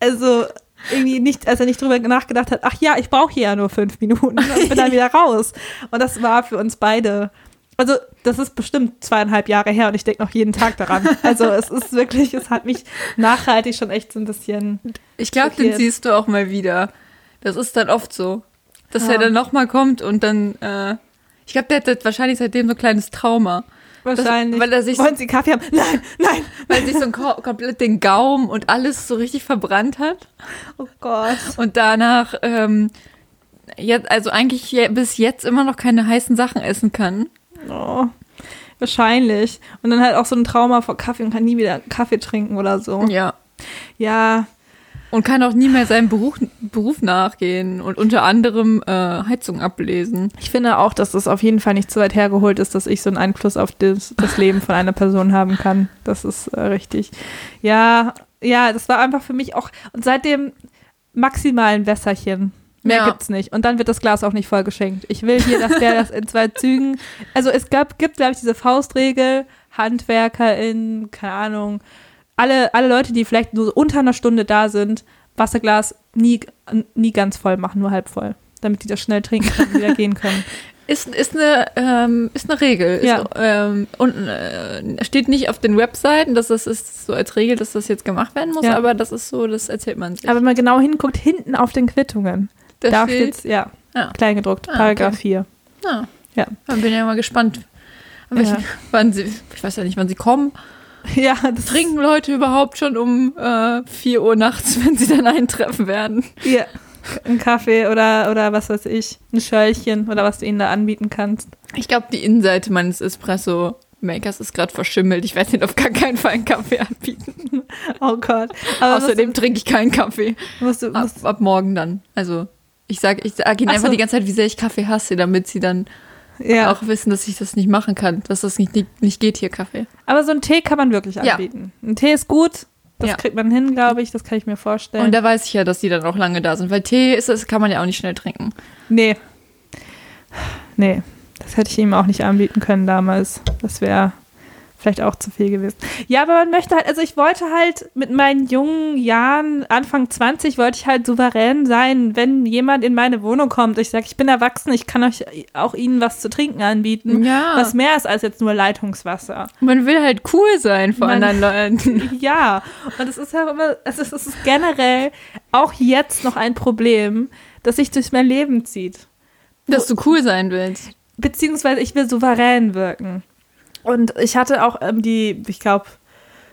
Also irgendwie nicht, als er nicht drüber nachgedacht hat, ach ja, ich brauche hier ja nur fünf Minuten und bin dann wieder raus. Und das war für uns beide. Also, das ist bestimmt zweieinhalb Jahre her und ich denke noch jeden Tag daran. Also, es ist wirklich, es hat mich nachhaltig schon echt so ein bisschen. Ich glaube, den siehst du auch mal wieder. Das ist dann oft so. Dass ja. er dann nochmal kommt und dann, äh, ich glaube, der hat wahrscheinlich seitdem so ein kleines Trauma. Wahrscheinlich. Das, weil er sich Wollen Sie Kaffee haben? Nein, nein. Weil sich so komplett den Gaumen und alles so richtig verbrannt hat. Oh Gott. Und danach, ähm, jetzt, also eigentlich bis jetzt immer noch keine heißen Sachen essen kann. Oh. Wahrscheinlich. Und dann halt auch so ein Trauma vor Kaffee und kann nie wieder Kaffee trinken oder so. Ja. Ja, und kann auch nie mehr seinem Beruf, Beruf nachgehen und unter anderem äh, Heizung ablesen. Ich finde auch, dass es auf jeden Fall nicht zu weit hergeholt ist, dass ich so einen Einfluss auf das, das Leben von einer Person haben kann. Das ist äh, richtig. Ja, ja, das war einfach für mich auch. Und seitdem maximal ein Wässerchen. Mehr ja. gibt's nicht. Und dann wird das Glas auch nicht voll geschenkt. Ich will hier, dass der das in zwei Zügen. Also es gab, gibt, glaube ich, diese Faustregel, HandwerkerInnen, keine Ahnung, alle, alle Leute, die vielleicht nur unter einer Stunde da sind, Wasserglas nie, nie ganz voll machen, nur halb voll, damit die das schnell trinken und wieder gehen können. Ist, ist, eine, ähm, ist eine Regel. Ja. Ist, ähm, und äh, steht nicht auf den Webseiten, dass das ist so als Regel, dass das jetzt gemacht werden muss, ja. aber das ist so, das erzählt man sich. Aber wenn man genau hinguckt, hinten auf den Quittungen, da, da steht, steht's, ja, ja, kleingedruckt, ah, Paragraph okay. 4. Ah. Ja. Dann bin ja mal gespannt, ja. wann sie, ich weiß ja nicht, wann sie kommen. Ja, das trinken Leute überhaupt schon um äh, 4 Uhr nachts, wenn sie dann eintreffen werden. Ja. Ein Kaffee oder, oder was weiß ich, ein Schöllchen oder was du ihnen da anbieten kannst. Ich glaube, die Innenseite meines Espresso Makers ist gerade verschimmelt. Ich werde ihnen auf gar keinen Fall einen Kaffee anbieten. Oh Gott. Aber Außerdem trinke ich keinen Kaffee. Musst du, musst ab, ab morgen dann. Also ich sage ich sag ihnen Ach einfach so. die ganze Zeit, wie sehr ich Kaffee hasse, damit sie dann ja. auch wissen, dass ich das nicht machen kann, dass das nicht, nicht, nicht geht hier, Kaffee. Aber so einen Tee kann man wirklich anbieten. Ja. Ein Tee ist gut, das ja. kriegt man hin, glaube ich, das kann ich mir vorstellen. Und da weiß ich ja, dass die dann auch lange da sind, weil Tee ist das kann man ja auch nicht schnell trinken. Nee. Nee, das hätte ich ihm auch nicht anbieten können damals. Das wäre vielleicht auch zu viel gewesen. Ja, aber man möchte halt, also ich wollte halt mit meinen jungen Jahren, Anfang 20, wollte ich halt souverän sein, wenn jemand in meine Wohnung kommt. Ich sage, ich bin erwachsen, ich kann euch auch ihnen was zu trinken anbieten, ja. was mehr ist als jetzt nur Leitungswasser. Man will halt cool sein vor man, anderen Leuten. Ja, und es ist ja immer, es ist, es ist generell auch jetzt noch ein Problem, das sich durch mein Leben zieht. Dass du cool sein willst. Beziehungsweise ich will souverän wirken. Und ich hatte auch ähm, die, ich glaube,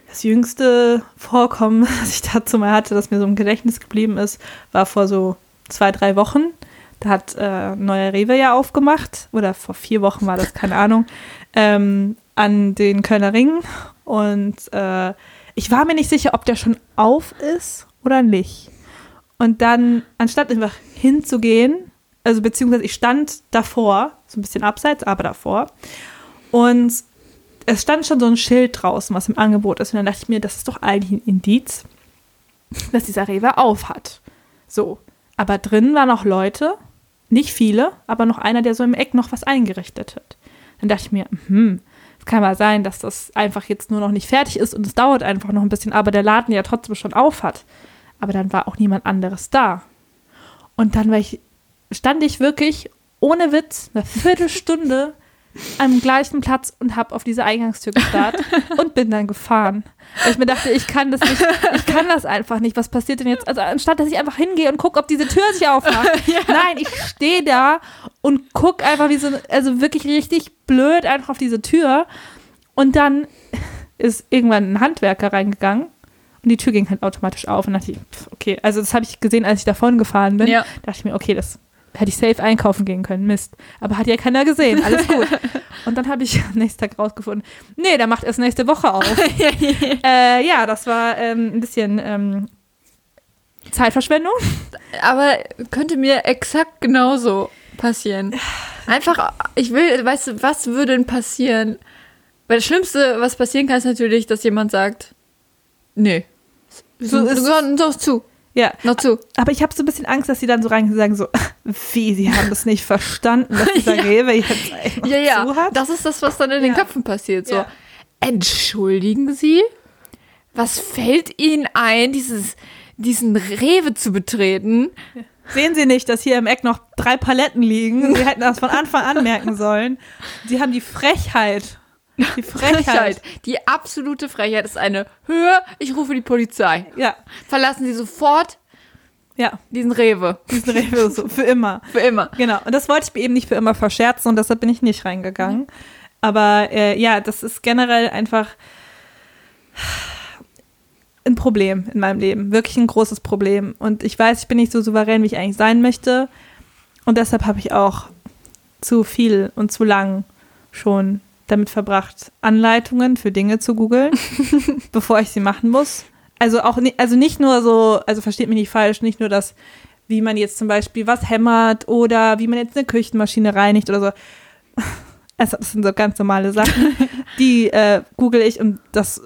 das jüngste Vorkommen, das ich dazu mal hatte, das mir so im Gedächtnis geblieben ist, war vor so zwei, drei Wochen. Da hat äh, neuer Rewe ja aufgemacht, oder vor vier Wochen war das, keine Ahnung, ähm, an den Kölner Ring. Und äh, ich war mir nicht sicher, ob der schon auf ist oder nicht. Und dann, anstatt einfach hinzugehen, also beziehungsweise ich stand davor, so ein bisschen abseits, aber davor. Und es stand schon so ein Schild draußen, was im Angebot ist. Und dann dachte ich mir, das ist doch eigentlich ein Indiz, dass dieser Rewe auf hat. So. Aber drin waren noch Leute, nicht viele, aber noch einer, der so im Eck noch was eingerichtet hat. Dann dachte ich mir, hm, es kann mal sein, dass das einfach jetzt nur noch nicht fertig ist und es dauert einfach noch ein bisschen, aber der Laden ja trotzdem schon auf hat. Aber dann war auch niemand anderes da. Und dann ich, stand ich wirklich ohne Witz eine Viertelstunde am gleichen Platz und habe auf diese Eingangstür gestarrt und bin dann gefahren. Weil ich mir dachte, ich kann das nicht, ich kann das einfach nicht. Was passiert denn jetzt? Also anstatt dass ich einfach hingehe und gucke, ob diese Tür sich aufmacht. Ja. Nein, ich stehe da und gucke einfach wie so, also wirklich richtig blöd einfach auf diese Tür. Und dann ist irgendwann ein Handwerker reingegangen und die Tür ging halt automatisch auf. Und dachte ich, okay, also das habe ich gesehen, als ich davon gefahren bin. Ja. dachte ich mir, okay, das hätte ich safe einkaufen gehen können. Mist. Aber hat ja keiner gesehen. Alles gut. Und dann habe ich am nächsten Tag rausgefunden, nee, der macht erst nächste Woche auf. äh, ja, das war ähm, ein bisschen ähm, Zeitverschwendung. Aber könnte mir exakt genauso passieren. Einfach, ich will, weißt du, was würde denn passieren? Weil das Schlimmste, was passieren kann, ist natürlich, dass jemand sagt, nee. So So ist- ist noch zu. Ja, Noch zu. aber ich habe so ein bisschen Angst, dass sie dann so rein sagen so, wie, sie haben das nicht verstanden, dass dieser Ja. Rewe jetzt einfach Ja, ja. zu hat. Das ist das, was dann in den Ja. Köpfen passiert. So, Ja. entschuldigen Sie? Was fällt Ihnen ein, dieses, diesen Rewe zu betreten? Sehen Sie nicht, dass hier im Eck noch drei Paletten liegen? Sie hätten das von Anfang an merken sollen. Sie haben die Frechheit. Die Frechheit. Frechheit. Die absolute Frechheit ist eine Höhe. Ich rufe die Polizei. Ja, Verlassen Sie sofort ja, diesen Rewe. diesen Rewe so für immer. Für immer. Genau. Und das wollte ich mir eben nicht für immer verscherzen und deshalb bin ich nicht reingegangen. Aber äh, ja, das ist generell einfach ein Problem in meinem Leben. Wirklich ein großes Problem. Und ich weiß, ich bin nicht so souverän, wie ich eigentlich sein möchte. Und deshalb habe ich auch zu viel und zu lang schon damit verbracht, Anleitungen für Dinge zu googeln, bevor ich sie machen muss. Also auch also nicht nur so, also versteht mich nicht falsch, nicht nur das, wie man jetzt zum Beispiel was hämmert oder wie man jetzt eine Küchenmaschine reinigt oder so. Also das sind so ganz normale Sachen, die äh, google ich und das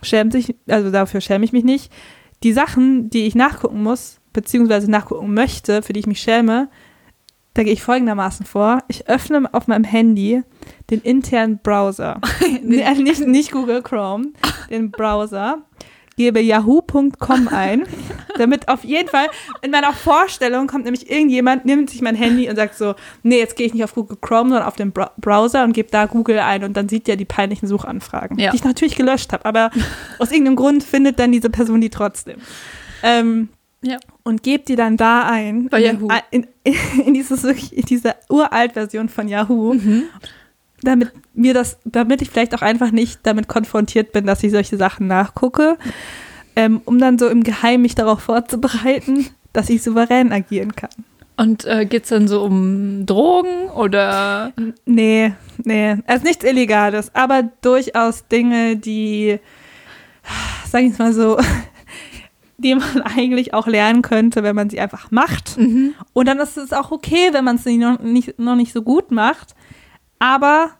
schämt sich, also dafür schäme ich mich nicht. Die Sachen, die ich nachgucken muss, beziehungsweise nachgucken möchte, für die ich mich schäme, da gehe ich folgendermaßen vor. Ich öffne auf meinem Handy den internen Browser. nee, nicht, nicht Google Chrome, den Browser. Gebe yahoo.com ein, damit auf jeden Fall in meiner Vorstellung kommt nämlich irgendjemand, nimmt sich mein Handy und sagt so, nee, jetzt gehe ich nicht auf Google Chrome, sondern auf den Bra Browser und gebe da Google ein und dann sieht der die peinlichen Suchanfragen, Ja. die ich natürlich gelöscht habe, aber aus irgendeinem Grund findet dann diese Person die trotzdem. Ähm, Ja. Und gebt die dann da ein. Bei in, Yahoo. In, in, in, dieses, in diese Uralt-Version von Yahoo, Mhm. damit mir das, damit ich vielleicht auch einfach nicht damit konfrontiert bin, dass ich solche Sachen nachgucke, ähm, um dann so im Geheimen mich darauf vorzubereiten, dass ich souverän agieren kann. Und äh, geht es dann so um Drogen oder Nee, nee, also nichts Illegales, aber durchaus Dinge, die, sag ich mal so, die man eigentlich auch lernen könnte, wenn man sie einfach macht. Mhm. Und dann ist es auch okay, wenn man es noch nicht, noch nicht so gut macht. Aber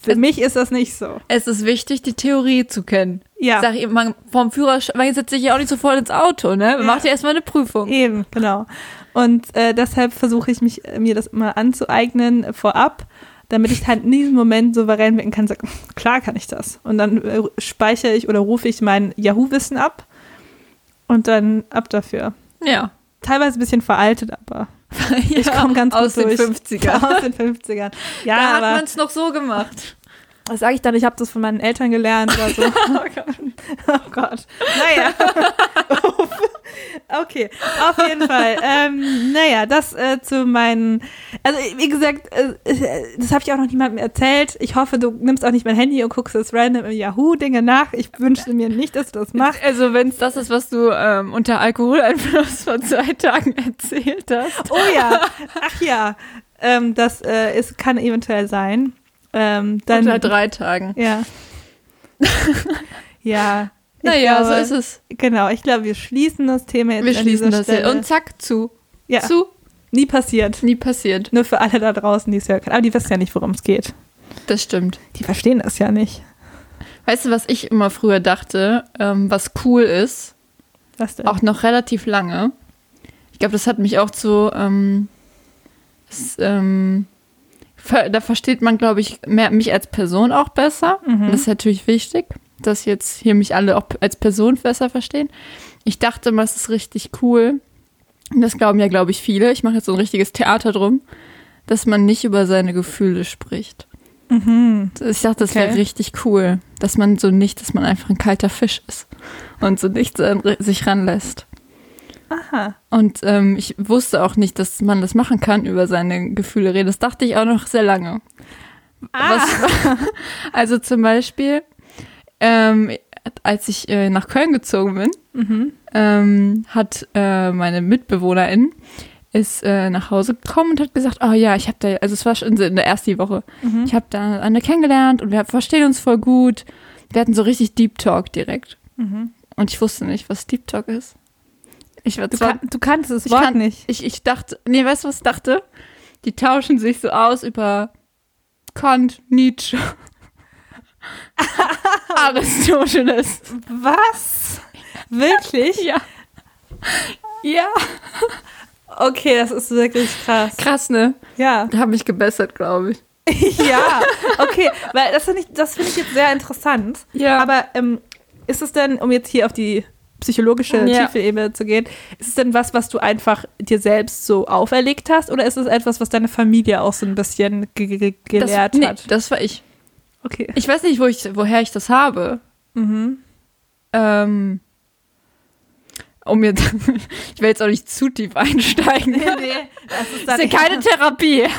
für Es- mich ist das nicht so. es ist wichtig, die Theorie zu kennen. Ja. Sag ich, man, vom Führerschein, man setzt sich ja auch nicht so voll ins Auto, ne? Man Ja. macht ja erstmal eine Prüfung. Eben, genau. Und äh, deshalb versuche ich mich, äh, mir das immer anzueignen äh, vorab, damit ich halt in diesem Moment souverän werden kann und sage, klar kann ich das. Und dann äh, speichere ich oder rufe ich mein Yahoo-Wissen ab und dann ab dafür. Ja. Teilweise ein bisschen veraltet, aber ja ich komme ganz aus gut den durch. 50ern. Aus den 50ern. Ja, da hat man es noch so gemacht. Was sage ich dann? Ich habe das von meinen Eltern gelernt oder so. Oh Gott. Naja. okay, auf jeden Fall. Ähm, naja, das äh, zu meinen. Also, wie gesagt, äh, das habe ich auch noch niemandem erzählt. Ich hoffe, du nimmst auch nicht mein Handy und guckst das random Yahoo-Dinge nach. Ich wünschte mir nicht, dass du das machst. Also, wenn es das ist, was du ähm, unter Alkoholeinfluss vor zwei Tagen erzählt hast. Oh ja, ach ja. Ähm, das äh, ist, kann eventuell sein. Ähm, dann, unter drei Tagen. Ja. ja. Naja, so glaube- ist es. Genau, ich glaube, wir schließen das Thema jetzt Wir schließen das. Stelle. Und zack, zu. ja, Zu. nie passiert. Nie passiert. Nur für alle da draußen, die es hören können. Aber die wissen ja nicht, worum es geht. Das stimmt. Die verstehen das ja nicht. Weißt du, was ich immer früher dachte, ähm, was cool ist? Was denn? Auch noch relativ lange. Ich glaube, das hat mich auch zu ähm, Es, ähm, da versteht man, glaube ich, mehr, mich als Person auch besser. Mhm. Das ist natürlich wichtig, dass jetzt hier mich alle auch als Person besser verstehen. Ich dachte immer, es ist richtig cool. Und das glauben ja, glaube ich, viele. Ich mache jetzt so ein richtiges Theater drum, dass man nicht über seine Gefühle spricht. Mhm. Ich dachte, das wäre Okay. richtig cool, dass man so nicht, dass man einfach ein kalter Fisch ist und so nichts an sich ranlässt. Aha. Und ähm, ich wusste auch nicht, dass man das machen kann, über seine Gefühle reden. Das dachte ich auch noch sehr lange. Ah. Was, also zum Beispiel, ähm, als ich äh, nach Köln gezogen bin, Mhm. ähm, hat äh, meine Mitbewohnerin ist äh, nach Hause gekommen und hat gesagt, oh ja, ich habe da, also es war schon in der ersten Woche, Mhm. ich habe da eine kennengelernt und wir verstehen uns voll gut. Wir hatten so richtig Deep Talk direkt. Mhm. Und ich wusste nicht, was Deep Talk ist. Ich Du, zwar, kann, du kannst das ich Wort kann- nicht. ich, ich dachte, nee, weißt du, was ich dachte? Die tauschen sich so aus über Kant, Nietzsche, Aristoteles. Was? Wirklich? Ja. Ja. Okay, das ist wirklich krass. Krass, ne? Ja. Da habe ich gebessert, glaube ich. ja, okay, weil das finde ich, das finde ich jetzt sehr interessant. Ja. Aber ähm, ist es denn, um jetzt hier auf die psychologische Ja. tiefe Ebene zu gehen, ist es denn was, was du einfach dir selbst so auferlegt hast, oder ist es etwas, was deine Familie auch so ein bisschen ge ge gelehrt das, nee, hat? das war ich. Okay. Ich weiß nicht, wo ich, woher ich das habe. Mhm. Ähm, um jetzt, ich will jetzt auch nicht zu tief einsteigen. Nee, nee, das ist Das ist ja keine Therapie.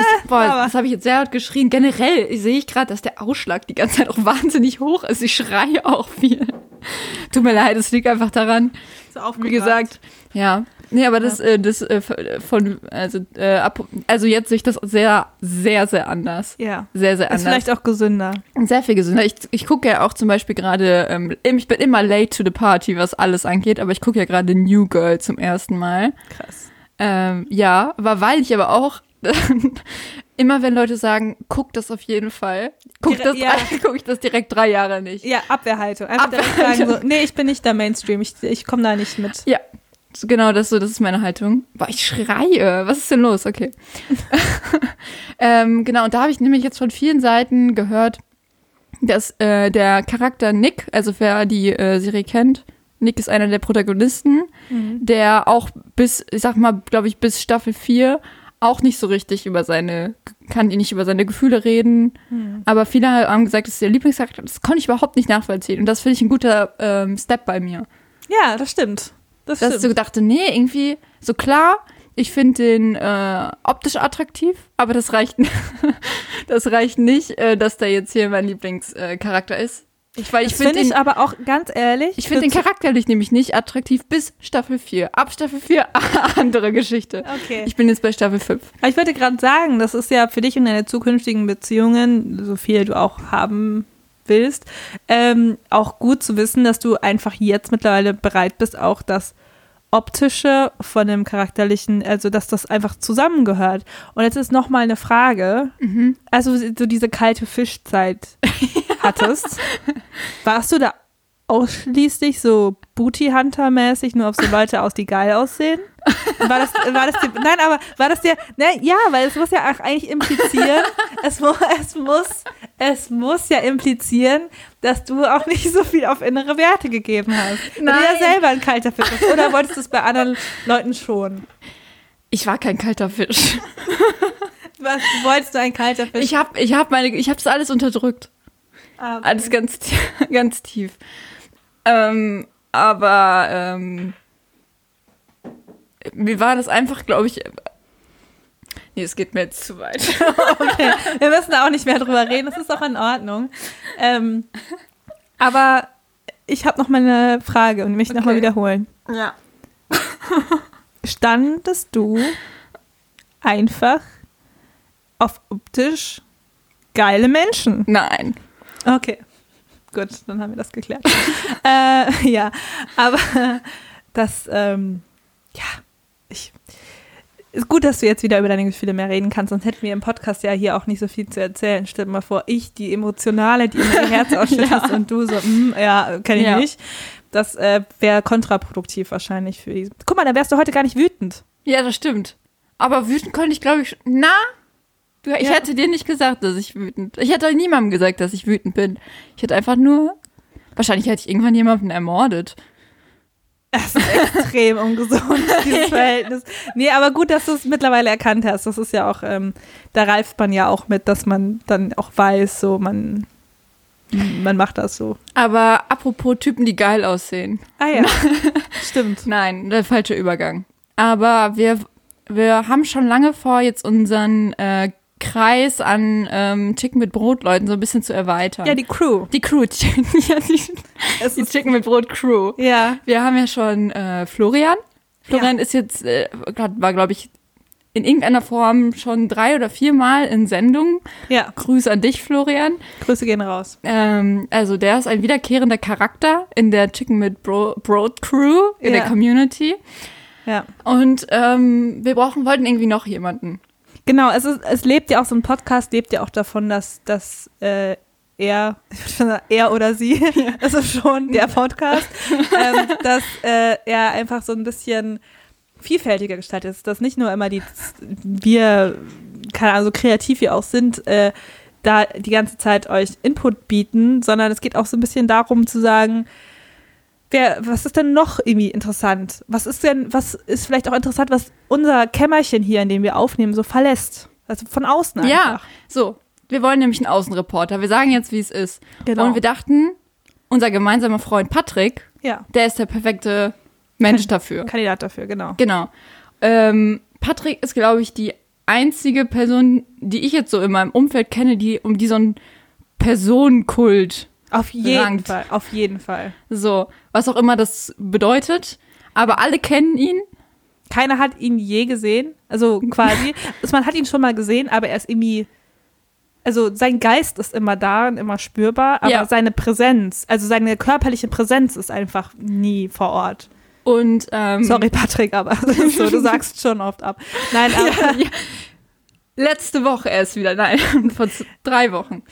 Ich, boah, aber- das habe ich jetzt sehr laut geschrien. Generell sehe ich gerade, dass der Ausschlag die ganze Zeit auch wahnsinnig hoch ist. Ich schreie auch viel. Tut mir leid, es liegt einfach daran. so Wie gesagt, ja. Nee, aber das, äh, das äh, von, also, äh, ab, also jetzt sehe ich das sehr, sehr, sehr anders. Ja. Sehr, sehr Ist anders. vielleicht auch gesünder. Sehr viel gesünder. Ich, ich gucke ja auch zum Beispiel gerade, ähm, ich bin immer late to the party, was alles angeht, aber ich gucke ja gerade New Girl zum ersten Mal. Krass. Ähm, ja, aber weil ich aber auch immer wenn Leute sagen, guck das auf jeden Fall, guck, Dire- das, ja. guck ich das direkt drei Jahre nicht. Ja, Abwehrhaltung. Einfach direkt Abwehrhaltung. sagen so, nee, ich bin nicht der Mainstream, ich, ich komme da nicht mit. Ja, genau das so, das ist meine Haltung. Boah, ich schreie. Was ist denn los? Okay. ähm, genau, und da habe ich nämlich jetzt von vielen Seiten gehört, dass äh, der Charakter Nick, also wer die äh, Serie kennt, Nick ist einer der Protagonisten, der auch bis, ich sag mal, glaube ich, bis Staffel 4 auch nicht so richtig über seine, kann nicht über seine Gefühle reden. Aber viele haben gesagt, das ist ihr Lieblingscharakter. Das konnte ich überhaupt nicht nachvollziehen. Und das finde ich ein guter ähm, Step bei mir. Ja, das stimmt. Das Dass ich so stimmt. dachte, nee, irgendwie, so klar, ich finde den äh, optisch attraktiv, aber das reicht, das reicht nicht, äh, dass der jetzt hier mein Lieblingscharakter äh, ist. Ich, weil ich Das finde finde den, ich aber auch ganz ehrlich. ich find den charakterlich nämlich nicht attraktiv bis Staffel 4. Ab Staffel 4 andere Geschichte. Okay. Ich bin jetzt bei Staffel 5. Aber ich wollte gerade sagen, das ist ja für dich und deine zukünftigen Beziehungen, so viel du auch haben willst, ähm, auch gut zu wissen, dass du einfach jetzt mittlerweile bereit bist, auch das Optische von dem Charakterlichen, also dass das einfach zusammengehört. Und jetzt ist noch mal eine Frage. Also du diese kalte Fischzeit hattest, warst du da ausschließlich so Booty-Hunter-mäßig nur auf so Leute aus, die geil aussehen? War das, war das dir, nein, aber war das dir, ne, ja, weil es muss ja auch eigentlich implizieren, es, mu, es muss, es muss ja implizieren, dass du auch nicht so viel auf innere Werte gegeben hast. Weil du Nein. ja selber ein kalter Fisch bist. Oder wolltest du es bei anderen Leuten schon? Ich war kein kalter Fisch. Was, wolltest du ein kalter Fisch? Ich habe ich hab meine, ich habe das alles unterdrückt. Ah, Alles ganz, ganz tief. Ähm, aber ähm, mir war das einfach, glaube ich. Nee, es geht mir jetzt zu weit. Okay, wir müssen da auch nicht mehr drüber reden, das ist auch in Ordnung. Ähm, aber ich habe noch mal eine Frage und mal Okay. wiederholen. Ja. Standest du einfach auf optisch geile Menschen? Nein. Okay, gut, dann haben wir das geklärt. äh, ja, aber das, ähm, ja, ich. Ist gut, dass du jetzt wieder über deine Gefühle mehr reden kannst, sonst hätten wir im Podcast ja hier auch nicht so viel zu erzählen. Stell dir mal vor, ich, die Emotionale, die immer ihr Herz ausschüttest Ja. und du so, mm, ja, kenne ich Ja. nicht. Das äh, wäre kontraproduktiv wahrscheinlich für die. Guck mal, da wärst du heute gar nicht wütend. Ja, das stimmt. Aber wütend konnte ich, glaube ich, na, du, ich Ja. hätte dir nicht gesagt, dass ich wütend. Ich hätte niemandem gesagt, dass ich wütend bin. Ich hätte einfach nur, wahrscheinlich hätte ich irgendwann jemanden ermordet. Das ist extrem ungesund, dieses Verhältnis. Nee, aber gut, dass du es mittlerweile erkannt hast. Das ist ja auch, ähm, da reift man ja auch mit, dass man dann auch weiß, so man, man macht das so. Aber apropos Typen, die geil aussehen. Ah ja, stimmt. Nein, der falsche Übergang. Aber wir, wir haben schon lange vor, jetzt unseren äh, Kreis an ähm, Chicken mit Brotleuten so ein bisschen zu erweitern. Ja, die Crew. die Crew, ja, die, die Chicken mit Brot Crew. ja, Wir haben ja schon äh, Florian. Florian ist jetzt, äh, war glaube ich in irgendeiner Form schon drei oder viermal in Sendung. ja, Grüße an dich, Florian. Grüße gehen raus. Ähm, also der ist ein wiederkehrender Charakter in der Chicken mit Bro Broad Crew, in Ja. der Community. Ja. Und ähm, wir brauchen, wollten irgendwie noch jemanden. Genau, es, ist, es lebt ja auch, so ein Podcast lebt ja auch davon, dass, dass äh, er, ich würde schon sagen, er oder sie, das ist schon der Podcast, ähm, dass äh, er einfach so ein bisschen vielfältiger gestaltet ist, dass nicht nur immer die, wir, keine Ahnung, so kreativ wir auch sind, äh, da die ganze Zeit euch Input bieten, sondern es geht auch so ein bisschen darum zu sagen, Wer, was ist denn noch irgendwie interessant? Was ist denn, was ist vielleicht auch interessant, was unser Kämmerchen hier, in dem wir aufnehmen, so verlässt? Also von außen einfach. Ja, so. Wir wollen nämlich einen Außenreporter. Wir sagen jetzt, wie es ist. Genau. Und wir dachten, unser gemeinsamer Freund Patrick, Ja, der ist der perfekte Mensch dafür. Kandidat dafür, genau. Genau. Ähm, Patrick ist, glaube ich, die einzige Person, die ich jetzt so in meinem Umfeld kenne, die um die so ein Personenkult, Auf jeden Rankt. Fall, auf jeden Fall. so, was auch immer das bedeutet. Aber alle kennen ihn. Keiner hat ihn je gesehen, also quasi. also man hat ihn schon mal gesehen, aber er ist irgendwie, also sein Geist ist immer da und immer spürbar, aber Ja. seine Präsenz, also seine körperliche Präsenz ist einfach nie vor Ort. Und ähm, Sorry, Patrick, aber so, du sagst schon oft ab. Nein, aber ja, ja. letzte Woche erst wieder, nein, vor drei Wochen.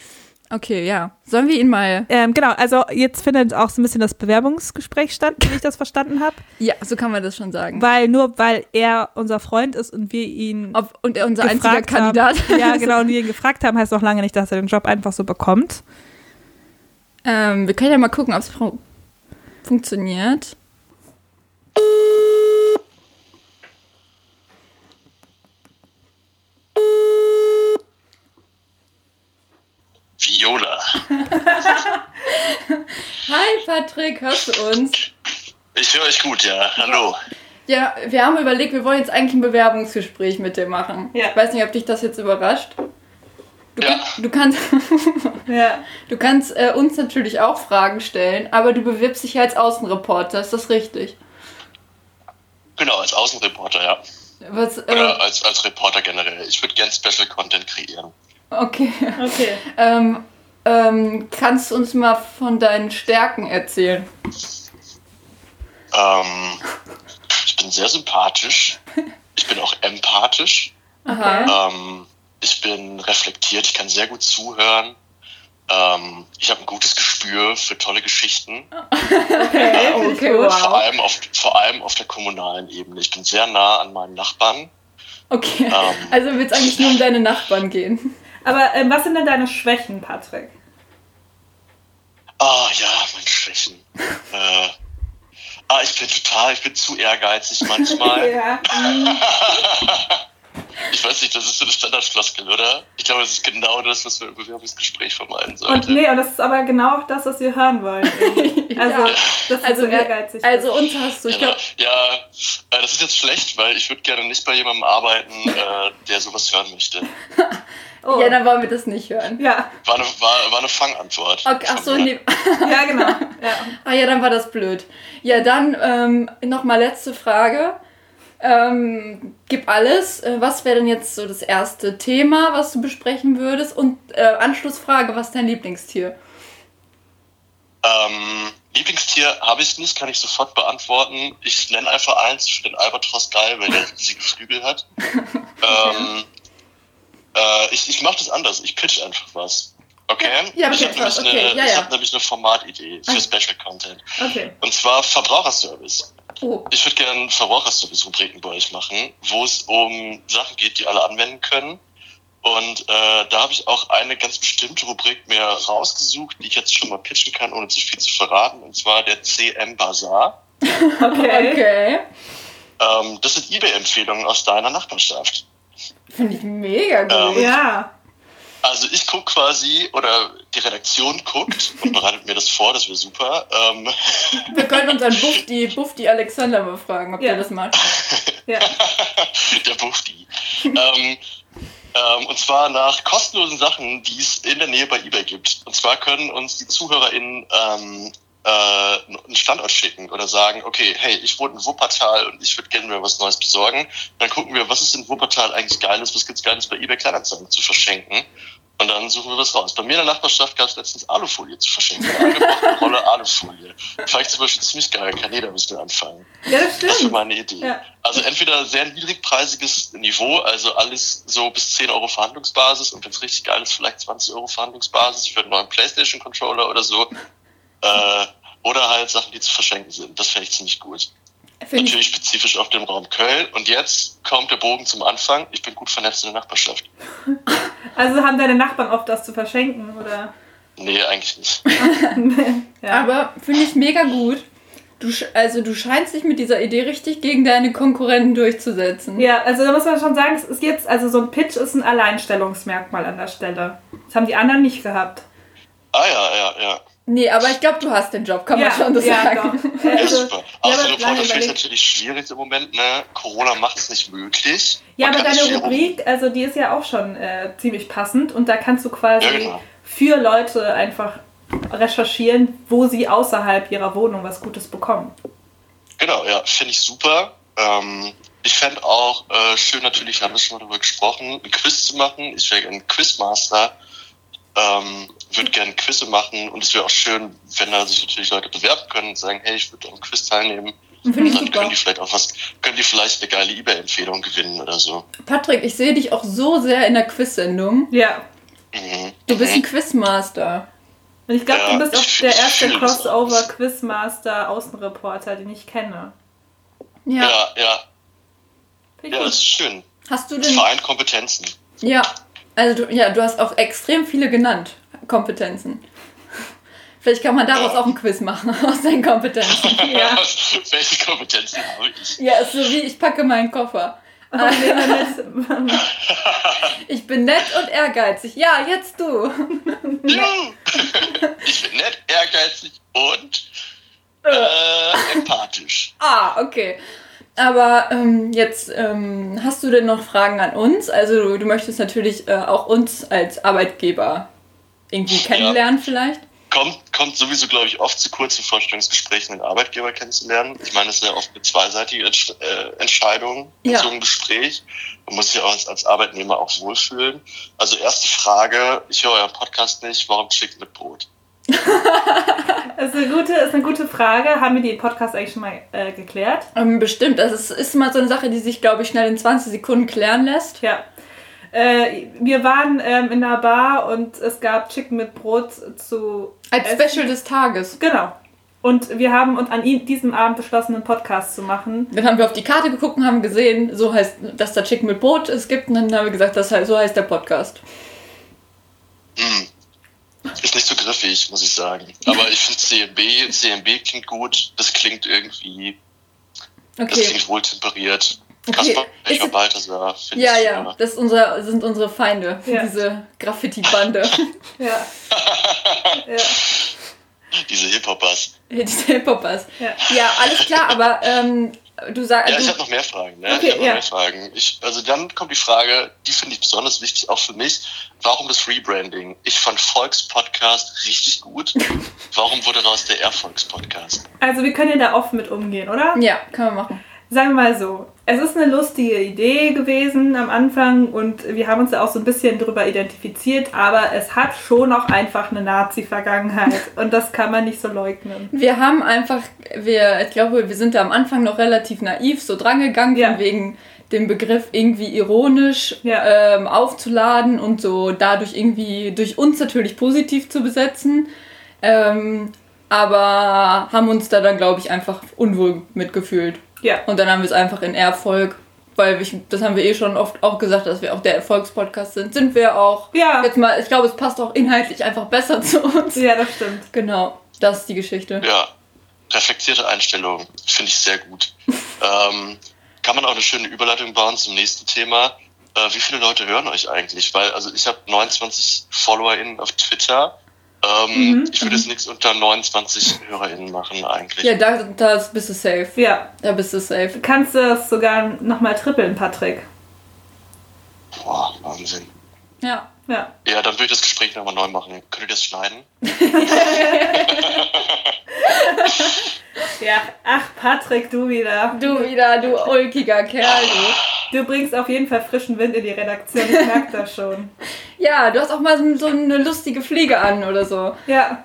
Okay, ja. Sollen wir ihn mal. Ähm, genau, also jetzt findet auch so ein bisschen das Bewerbungsgespräch statt, wie ich das verstanden habe. Ja, so kann man das schon sagen. Weil nur weil er unser Freund ist und wir ihn Ob, und er unser einziger Kandidat. haben. Ja, genau, und wir ihn gefragt haben, heißt noch lange nicht, dass er den Job einfach so bekommt. Ähm, wir können ja mal gucken, ob es fu- funktioniert. Viola. Hi Patrick, hörst du uns? Ich höre euch gut, ja. Hallo. Ja, wir haben überlegt, wir wollen jetzt eigentlich ein Bewerbungsgespräch mit dir machen. Ja. Ich weiß nicht, ob dich das jetzt überrascht. Du, Ja. kann, du kannst, Ja. du kannst äh, uns natürlich auch Fragen stellen, aber du bewirbst dich ja als Außenreporter, ist das richtig? Genau, als Außenreporter, ja. Was, Oder äh, als, als Reporter generell. Ich würde gern Special Content kreieren. Okay. Okay. Ähm, ähm, kannst du uns mal von deinen Stärken erzählen? Ähm, ich bin sehr sympathisch. Ich bin auch empathisch. Aha. Ähm, ich bin reflektiert. Ich kann sehr gut zuhören. Ähm, ich habe ein gutes Gespür für tolle Geschichten. Okay, okay, Vor, wow. allem auf, vor allem auf der kommunalen Ebene. Ich bin sehr nah an meinen Nachbarn. Okay, Ähm. also wird es eigentlich nur um deine Nachbarn gehen. Aber ähm, was sind denn deine Schwächen, Patrick? Ah ja, meine Schwächen. äh, ah, ich bin total, ich bin zu ehrgeizig manchmal. Ja. Ich weiß nicht, das ist so eine Standardfloskel, oder? Ich glaube, das ist genau das, was wir im Bewerbungsgespräch vermeiden sollten. Und nee, und das ist aber genau auch das, was wir hören wollen. Also, Ja. das ist Also, so wir- ehrgeizig. also uns hast du, ich Genau. glaube, Ja, äh, das ist jetzt schlecht, weil ich würde gerne nicht bei jemandem arbeiten, äh, der sowas hören möchte. Oh. ja, dann wollen wir das nicht hören. ja, War eine, war, war eine Fangantwort. Okay, ach so, nee. ja, genau. Ja. Ah ja, dann war das blöd. Ja, dann ähm, nochmal letzte Frage. Ähm, gib alles. Äh, was wäre denn jetzt so das erste Thema, was du besprechen würdest? Und äh, Anschlussfrage, was ist dein Lieblingstier? Ähm, Lieblingstier habe ich nicht, kann ich sofort beantworten. Ich nenne einfach eins, ich finde den Albatros geil, weil der riesige Flügel hat. ähm, äh, ich ich mache das anders, ich pitch einfach was. Okay? Ja, ich pitch habe nämlich, okay, eine, ja, ich ja. hab nämlich eine Formatidee für Ah. Special Content. Okay. Und zwar Verbraucherservice. Oh. Ich würde gerne Verbraucherservice-Rubriken bei euch machen, wo es um Sachen geht, die alle anwenden können. Und äh, da habe ich auch eine ganz bestimmte Rubrik mir rausgesucht, die ich jetzt schon mal pitchen kann, ohne zu viel zu verraten. Und zwar der CM Bazaar. Okay. Okay. Ähm, das sind eBay-Empfehlungen aus deiner Nachbarschaft. Finde ich mega gut. Ähm, Ja. Also ich gucke quasi, oder die Redaktion guckt und bereitet mir das vor, das wäre super. Ähm, Wir können unseren Bufti, Bufti Alexander mal fragen, ob Ja. der das macht. Ja. der Bufti. ähm, ähm, und zwar nach kostenlosen Sachen, die es in der Nähe bei eBay gibt. Und zwar können uns die ZuhörerInnen ähm, äh, einen Standort schicken oder sagen, okay, hey, ich wohne in Wuppertal und ich würde gerne mir was Neues besorgen. Dann gucken wir, was ist in Wuppertal eigentlich Geiles, was gibt's Geiles bei eBay Kleinanzeigen zu verschenken. Und dann suchen wir was raus. Bei mir in der Nachbarschaft gab es letztens Alufolie zu verschenken. Eine angebrochene Rolle Alufolie. Fand ich zum Beispiel ziemlich geil. Kann jeder bisschen anfangen. Ja, das Das wäre stimmt. meine Idee. Ja. Also entweder sehr niedrigpreisiges Niveau, also alles so bis 10 Euro Verhandlungsbasis und wenn es richtig geil ist, vielleicht 20 Euro Verhandlungsbasis für einen neuen Playstation-Controller oder so. Äh, oder halt Sachen, die zu verschenken sind. Das fände ich ziemlich gut. Finde ich, Natürlich spezifisch auf dem Raum Köln. Und jetzt kommt der Bogen zum Anfang. Ich bin gut vernetzt in der Nachbarschaft. Also haben deine Nachbarn oft das zu verschenken, oder? Nee, eigentlich nicht. ja. aber finde ich mega gut. Du, also du scheinst dich mit dieser Idee richtig gegen deine Konkurrenten durchzusetzen. ja, also da muss man schon sagen, es ist jetzt, also so ein Pitch ist ein Alleinstellungsmerkmal an der Stelle. Das haben die anderen nicht gehabt. Ah ja, ja, ja. Nee, aber ich glaube, du hast den Job, kann man schon so ja, sagen. Doch. Ja, Also, super. ja, Außer aber überlegt. natürlich schwierig im Moment. Ne? Corona macht es nicht möglich. Ja, Man aber deine Rubrik, also die ist ja auch schon äh, ziemlich passend und da kannst du quasi Ja, genau. für Leute einfach recherchieren, wo sie außerhalb ihrer Wohnung was Gutes bekommen. Genau, ja, finde ich super. Ähm, ich fände auch äh, schön, natürlich haben wir schon mal darüber gesprochen, ein Quiz zu machen. Ich wäre gerne Quizmaster, ähm, würde gerne Quizze machen und es wäre auch schön, wenn da sich natürlich Leute bewerben können und sagen, hey, ich würde am Quiz teilnehmen. Finde Und ich dann können die vielleicht auch was, können die vielleicht eine geile Ebay-Empfehlung gewinnen oder so. Patrick, ich sehe dich auch so sehr in der Quiz-Sendung. Ja. Mhm. Du bist Mhm. ein Quizmaster. Und ich glaube, Ja, du bist auch der erste Crossover-Quizmaster-Außenreporter, den ich kenne. Ja. Ja, ja, ja, das ist schön. Hast du Das denn. vereint Kompetenzen. Ja. Also du, ja, du hast auch extrem viele genannt. Kompetenzen. Vielleicht kann man daraus Ja. auch ein Quiz machen, aus deinen Kompetenzen. Ja. Welche Kompetenzen habe ich? Ja, ist so wie ich packe meinen Koffer. Mit. Ich bin nett und ehrgeizig. Ja, jetzt du. Ich bin nett, ehrgeizig und äh, empathisch. Ah, okay. Aber ähm, jetzt ähm, hast du denn noch Fragen an uns? Also du, du möchtest natürlich äh, auch uns als Arbeitgeber irgendwie kennenlernen vielleicht. Kommt, kommt sowieso, glaube ich, oft zu kurzen Vorstellungsgesprächen, den Arbeitgeber kennenzulernen. Ich meine, das ist ja oft eine zweiseitige äh, Entscheidung in Ja. so einem Gespräch. Man muss sich auch als, als Arbeitnehmer auch wohlfühlen. Also erste Frage, ich höre euren Podcast nicht, warum schickt mit Brot? Das ist eine gute, ist eine gute Frage. Haben wir die im Podcast eigentlich schon mal äh, geklärt? Ähm, bestimmt. Das ist, ist mal so eine Sache, die sich, glaube ich, schnell in 20 Sekunden klären lässt. Ja. Äh, wir waren ähm, in einer Bar und es gab Chicken mit Brot zu. Als essen. Special des Tages. Genau. Und wir haben uns an diesem Abend beschlossen, einen Podcast zu machen. Dann haben wir auf die Karte geguckt und haben gesehen, so heißt, dass da Chicken mit Brot es gibt. Und dann haben wir gesagt, das heißt, so heißt der Podcast. Hm. Ist nicht so griffig, muss ich sagen. Aber ich finde CMB, CMB klingt gut. Das klingt irgendwie, das Okay. klingt wohltemperiert. Okay. Kasper Ist- Balthasar, finde Ja, ich ja, super. das ist unser, sind unsere Feinde, Ja. diese Graffiti-Bande. Ja. ja. Diese Hip-Hoppers. Die Hip-Hoppers. Ja. Ja, alles klar, aber ähm, du sagst. Ja, ich habe noch mehr Fragen. Ne? Okay, ich habe noch ja. mehr Fragen. Ich, also dann kommt die Frage, die finde ich besonders wichtig, auch für mich. Warum das Rebranding? Ich fand Volks-Podcast richtig gut. Warum wurde daraus der Erfolgs-Podcast? Also wir können ja da offen mit umgehen, oder? ja, kann man machen. Sagen wir mal so, es ist eine lustige Idee gewesen am Anfang und wir haben uns da auch so ein bisschen drüber identifiziert, aber es hat schon auch einfach eine Nazi-Vergangenheit und das kann man nicht so leugnen. Wir haben einfach, wir, ich glaube, wir sind da am Anfang noch relativ naiv so drangegangen, Ja. wegen dem Begriff irgendwie ironisch Ja. ähm, aufzuladen und so dadurch irgendwie durch uns natürlich positiv zu besetzen. Ähm, aber haben uns da dann, glaube ich, einfach unwohl mitgefühlt. Ja. Und dann haben wir es einfach in Erfolg, weil ich, das haben wir eh schon oft auch gesagt, dass wir auch der Erfolgspodcast sind. Sind wir auch. Ja. Jetzt mal, ich glaube, es passt auch inhaltlich einfach besser zu uns. Ja, das stimmt. Genau, das ist die Geschichte. Ja, reflektierte Einstellung finde ich sehr gut. ähm, kann man auch eine schöne Überleitung bauen zum nächsten Thema. Äh, wie viele Leute hören euch eigentlich? Weil, also ich habe 29 FollowerInnen auf Twitter. Ähm, Mhm, ich würde jetzt nichts unter 29 HörerInnen machen eigentlich. Ja, da, da bist du safe. Ja. Da bist du safe. Du kannst das sogar nochmal trippeln, Patrick. Boah, Wahnsinn. Ja. Ja. Ja, dann würde ich das Gespräch nochmal neu machen. Könnt ihr das schneiden? Ja. Ach, Patrick, du wieder. Du wieder, du ulkiger Kerl, du. Du bringst auf jeden Fall frischen Wind in die Redaktion. Ich merke das schon. Ja, du hast auch mal so, so eine lustige Fliege an oder so. Ja.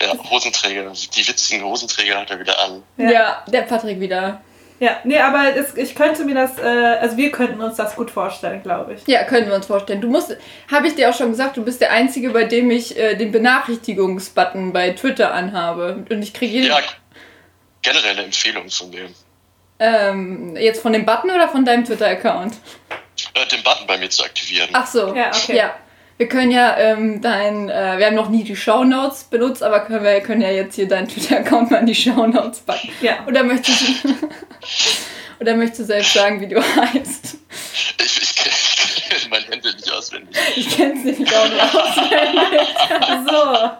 Ja, Hosenträger. Die witzigen Hosenträger hat er wieder an. Ja. Ja, der Patrick wieder. Ja, nee, aber es, ich könnte mir das, äh, also wir könnten uns das gut vorstellen, glaube ich. Ja, können wir uns vorstellen. Du musst, habe ich dir auch schon gesagt, du bist der Einzige, bei dem ich äh, den Benachrichtigungsbutton bei Twitter anhabe. Und ich kriege jeden. Ja, generell eine Empfehlung von mir. Ähm, jetzt von dem Button oder von deinem Twitter-Account? Äh, den Button bei mir zu aktivieren. Ach so. Ja, okay. Ja. Wir können ja ähm, dein, äh, wir haben noch nie die Shownotes benutzt, aber können wir können ja jetzt hier deinen Twitter-Account mal in die Shownotes packen. Ja. Oder möchtest du, oder möchtest du selbst sagen, wie du heißt? Ich, ich kenne mein Händel nicht auswendig. Ich kenn's nämlich auch nicht auswendig. So.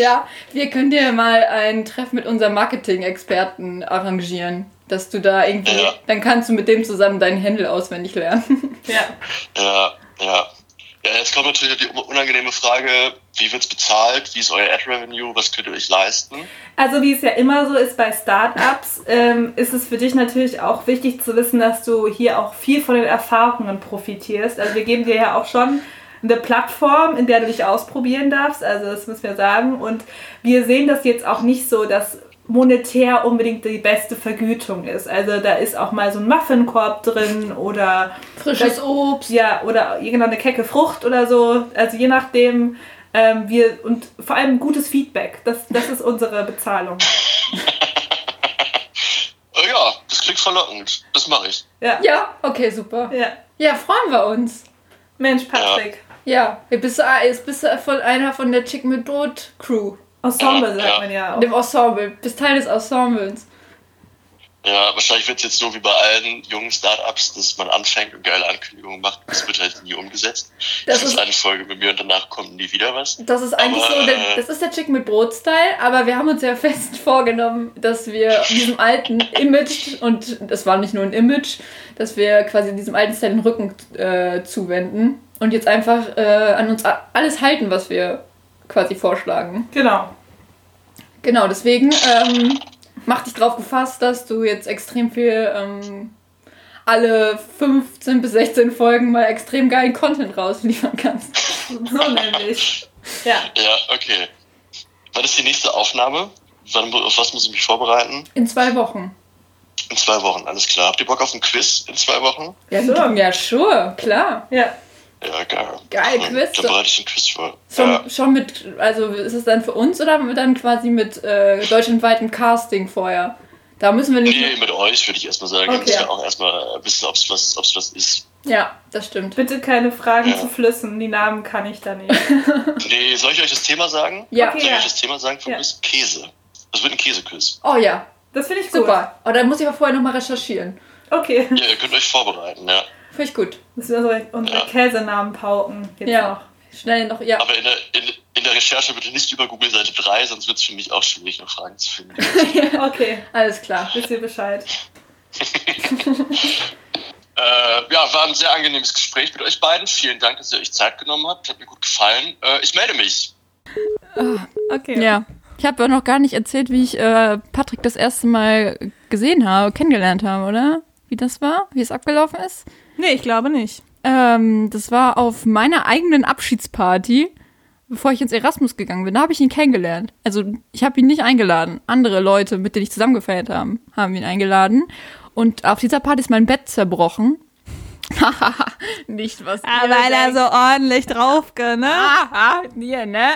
Ja, wir können dir mal ein Treff mit unserem Marketing-Experten arrangieren. Dass du da irgendwie, Ja. dann kannst du mit dem zusammen deinen Händel auswendig lernen. Ja. Ja, ja. Ja, jetzt kommt natürlich die unangenehme Frage, wie wird's bezahlt? Wie ist euer Ad-Revenue? Was könnt ihr euch leisten? Also wie es ja immer so ist bei Startups, ähm, ist es für dich natürlich auch wichtig zu wissen, dass du hier auch viel von den Erfahrungen profitierst. Also wir geben dir ja auch schon eine Plattform, in der du dich ausprobieren darfst. Also das müssen wir sagen. Und wir sehen das jetzt auch nicht so, dass monetär unbedingt die beste Vergütung ist. Also da ist auch mal so ein Muffinkorb drin oder Frisches Obst. ja, oder irgendeine kecke Frucht oder so. Also je nachdem, ähm, wir und vor allem gutes Feedback. Das, das ist unsere Bezahlung. Äh, ja, das klingt verlockend. Das mache ich. Ja. Ja, okay, super. ja. Ja, freuen wir uns. Mensch, Patrick. Ja, jetzt bist du, jetzt bist du von einer von der Chick mit Brot Crew. Ensemble Ja, sagt ja. man ja auch. Dem Ensemble. Bist Teil des Ensembles. Ja, wahrscheinlich wird es jetzt so wie bei allen jungen Startups, dass man anfängt und geile Ankündigungen macht. Das wird halt nie umgesetzt. Das Das, ist ist- eine Folge mit mir und danach kommt nie wieder was. Das ist eigentlich Aber, so, der, äh, das ist der Chick mit Brot-Style, aber wir haben uns ja fest vorgenommen, dass wir diesem alten Image, und es war nicht nur ein Image, dass wir quasi diesem alten Style den Rücken äh, zuwenden und jetzt einfach äh, an uns alles halten, was wir quasi vorschlagen. Genau. Genau, deswegen ähm, mach dich drauf gefasst, dass du jetzt extrem viel ähm, alle 15 bis 16 Folgen mal extrem geilen Content rausliefern kannst. So nämlich. Ja. Ja, okay. Wann ist die nächste Aufnahme? Wann, auf was muss ich mich vorbereiten? In zwei Wochen. In zwei Wochen, alles klar. Habt ihr Bock auf ein Quiz in zwei Wochen? Ja, Sure. ja sure, klar. Ja. Ja, geil. Geil, Quiz. Dann bereite ich ein Quiz vor. Schon, Ja. schon mit, also ist es dann für uns oder dann quasi mit äh, deutschlandweitem Casting vorher? Da müssen wir nicht. Nee, mit euch würde ich erstmal sagen. Okay. Okay. Ich will auch erstmal wissen, ob es was, ob's was ist. Ja, das stimmt. Bitte keine Fragen Ja. zu Flüssen. Die Namen kann ich da nicht. Nee, soll ich euch das Thema sagen? Ja. Okay. Soll ich Ja. euch das Thema sagen vom Ja. Quiz? Käse. Das wird ein Käsequiz. Oh ja, Das finde ich gut. super. Oh, dann muss ich aber vorher nochmal recherchieren. Okay. Ja, ihr könnt euch vorbereiten, ja. Finde ich gut. Müssen wir unsere, unsere Ja. Käsenamen pauken. Jetzt Ja. Schnell noch, ja. Aber in der, in, in der Recherche bitte nicht über Google Seite 3, sonst wird es für mich auch schwierig, noch Fragen zu finden. noch. Okay. Alles klar. Wisst ihr Bescheid. äh, ja, war ein sehr angenehmes Gespräch mit euch beiden. Vielen Dank, dass ihr euch Zeit genommen habt. Hat mir gut gefallen. Äh, ich melde mich. Okay. Ja. Ich habe auch noch gar nicht erzählt, wie ich äh, Patrick das erste Mal gesehen habe, kennengelernt habe, oder? Wie das war? Wie es abgelaufen ist? Nee, ich glaube nicht. Ähm, das war auf meiner eigenen Abschiedsparty, bevor ich ins Erasmus gegangen bin. Da habe ich ihn kennengelernt. Also ich habe ihn nicht eingeladen. Andere Leute, mit denen ich zusammen gefeiert haben, haben ihn eingeladen. Und auf dieser Party ist mein Bett zerbrochen. nicht was. Ah, weil er so ordentlich drauf, ne? Aha, dir, ne?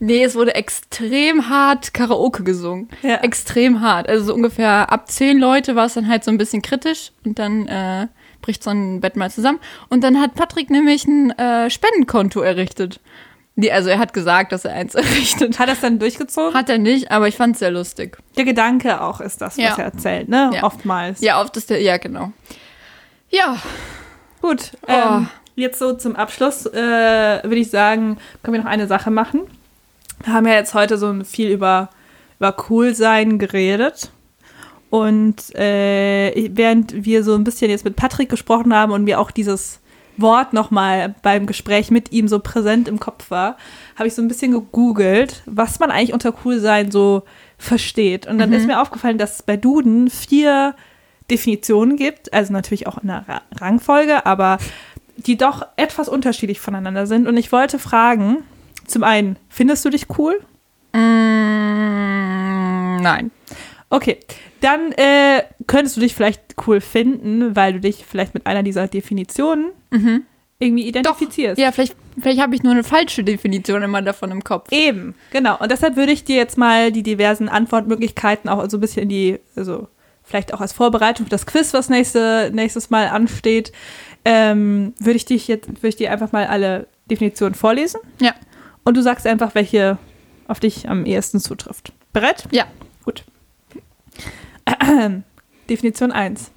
Nee, es wurde extrem hart Karaoke gesungen. Ja. Extrem hart. Also so ungefähr ab zehn Leute war es dann halt so ein bisschen kritisch und dann äh, bricht so ein Bett mal zusammen. Und dann hat Patrick nämlich ein äh, Spendenkonto errichtet. Nee, also er hat gesagt, dass er eins errichtet. Hat er es dann durchgezogen? Hat er nicht, aber ich fand es sehr lustig. Der Gedanke auch ist das, was Ja. er erzählt, ne? Ja. Oftmals. Ja, oft ist der, ja, genau. Ja, Gut. Oh. Jetzt so zum Abschluss äh, würde ich sagen, können wir noch eine Sache machen. Wir haben ja jetzt heute so viel über, über Coolsein geredet. Und äh, während wir so ein bisschen jetzt mit Patrick gesprochen haben und mir auch dieses Wort nochmal beim Gespräch mit ihm so präsent im Kopf war, habe ich so ein bisschen gegoogelt, was man eigentlich unter Coolsein so versteht. Und dann ist mir aufgefallen, dass es bei Duden vier Definitionen gibt, also natürlich auch in der Ra Rangfolge, aber die doch etwas unterschiedlich voneinander sind. Und ich wollte fragen, zum einen, findest du dich cool? mm, nein. Okay, dann äh, könntest du dich vielleicht cool finden, weil du dich vielleicht mit einer dieser Definitionen irgendwie identifizierst. Ja, vielleicht, vielleicht habe ich nur eine falsche Definition immer davon im Kopf. Eben, genau. Und deshalb würde ich dir jetzt mal die diversen Antwortmöglichkeiten auch so ein bisschen in die, also vielleicht auch als Vorbereitung für das Quiz, was nächste, nächstes Mal ansteht, ähm, würde ich dich jetzt, würde ich dir einfach mal alle Definitionen vorlesen. Ja. Und du sagst einfach, welche auf dich am ehesten zutrifft. Bereit? Ja. Gut. Definition 1.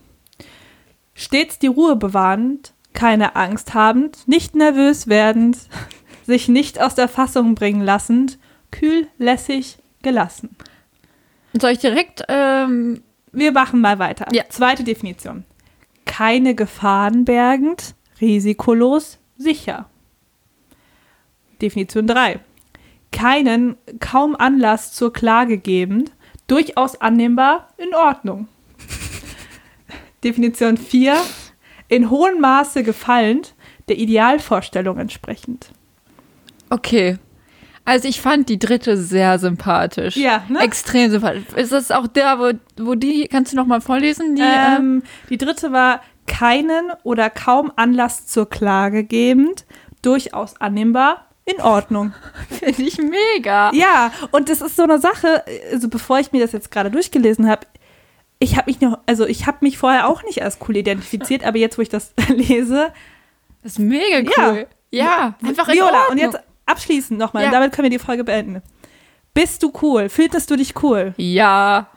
Stets die Ruhe bewahrend, keine Angst habend, nicht nervös werdend, sich nicht aus der Fassung bringen lassend, kühl, lässig, gelassen. Soll ich direkt, ähm, Wir machen mal weiter. Ja. Zweite Definition. Keine Gefahren bergend, risikolos, sicher. Definition 3. Keinen, kaum Anlass zur Klage gebend, durchaus annehmbar, in Ordnung. Definition 4. In hohem Maße gefallend, der Idealvorstellung entsprechend. okay. Also ich fand die dritte sehr sympathisch. Ja, ne? Extrem sympathisch. Ist das auch der, wo, wo die, kannst du noch mal vorlesen? Die, ähm, Ähm, die dritte war keinen oder kaum Anlass zur Klage gebend, durchaus annehmbar, in Ordnung. finde ich mega. Ja, und das ist so eine Sache, also bevor ich mir das jetzt gerade durchgelesen habe, ich habe mich noch, also ich habe mich vorher auch nicht als cool identifiziert, aber jetzt, wo ich das lese, Das ist mega Ja. cool. Ja, einfach in Viola, Ordnung. und jetzt abschließend nochmal, Ja. damit können wir die Folge beenden. Bist du cool? Fühltest du dich cool? Ja.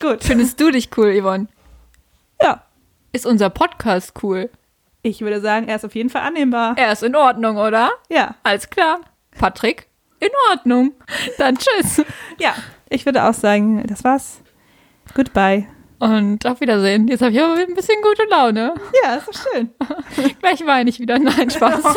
Gut. Findest du dich cool, Yvonne? Ja. Ist unser Podcast cool? Ich würde sagen, er ist auf jeden Fall annehmbar. Er ist in Ordnung, oder? Ja. Alles klar. Patrick, in Ordnung. Dann tschüss. Ja. Ich würde auch sagen, das war's. Goodbye. Und auf Wiedersehen. Jetzt habe ich aber ein bisschen gute Laune. Ja, ist doch schön. Gleich weine ich wieder. Nein, Spaß.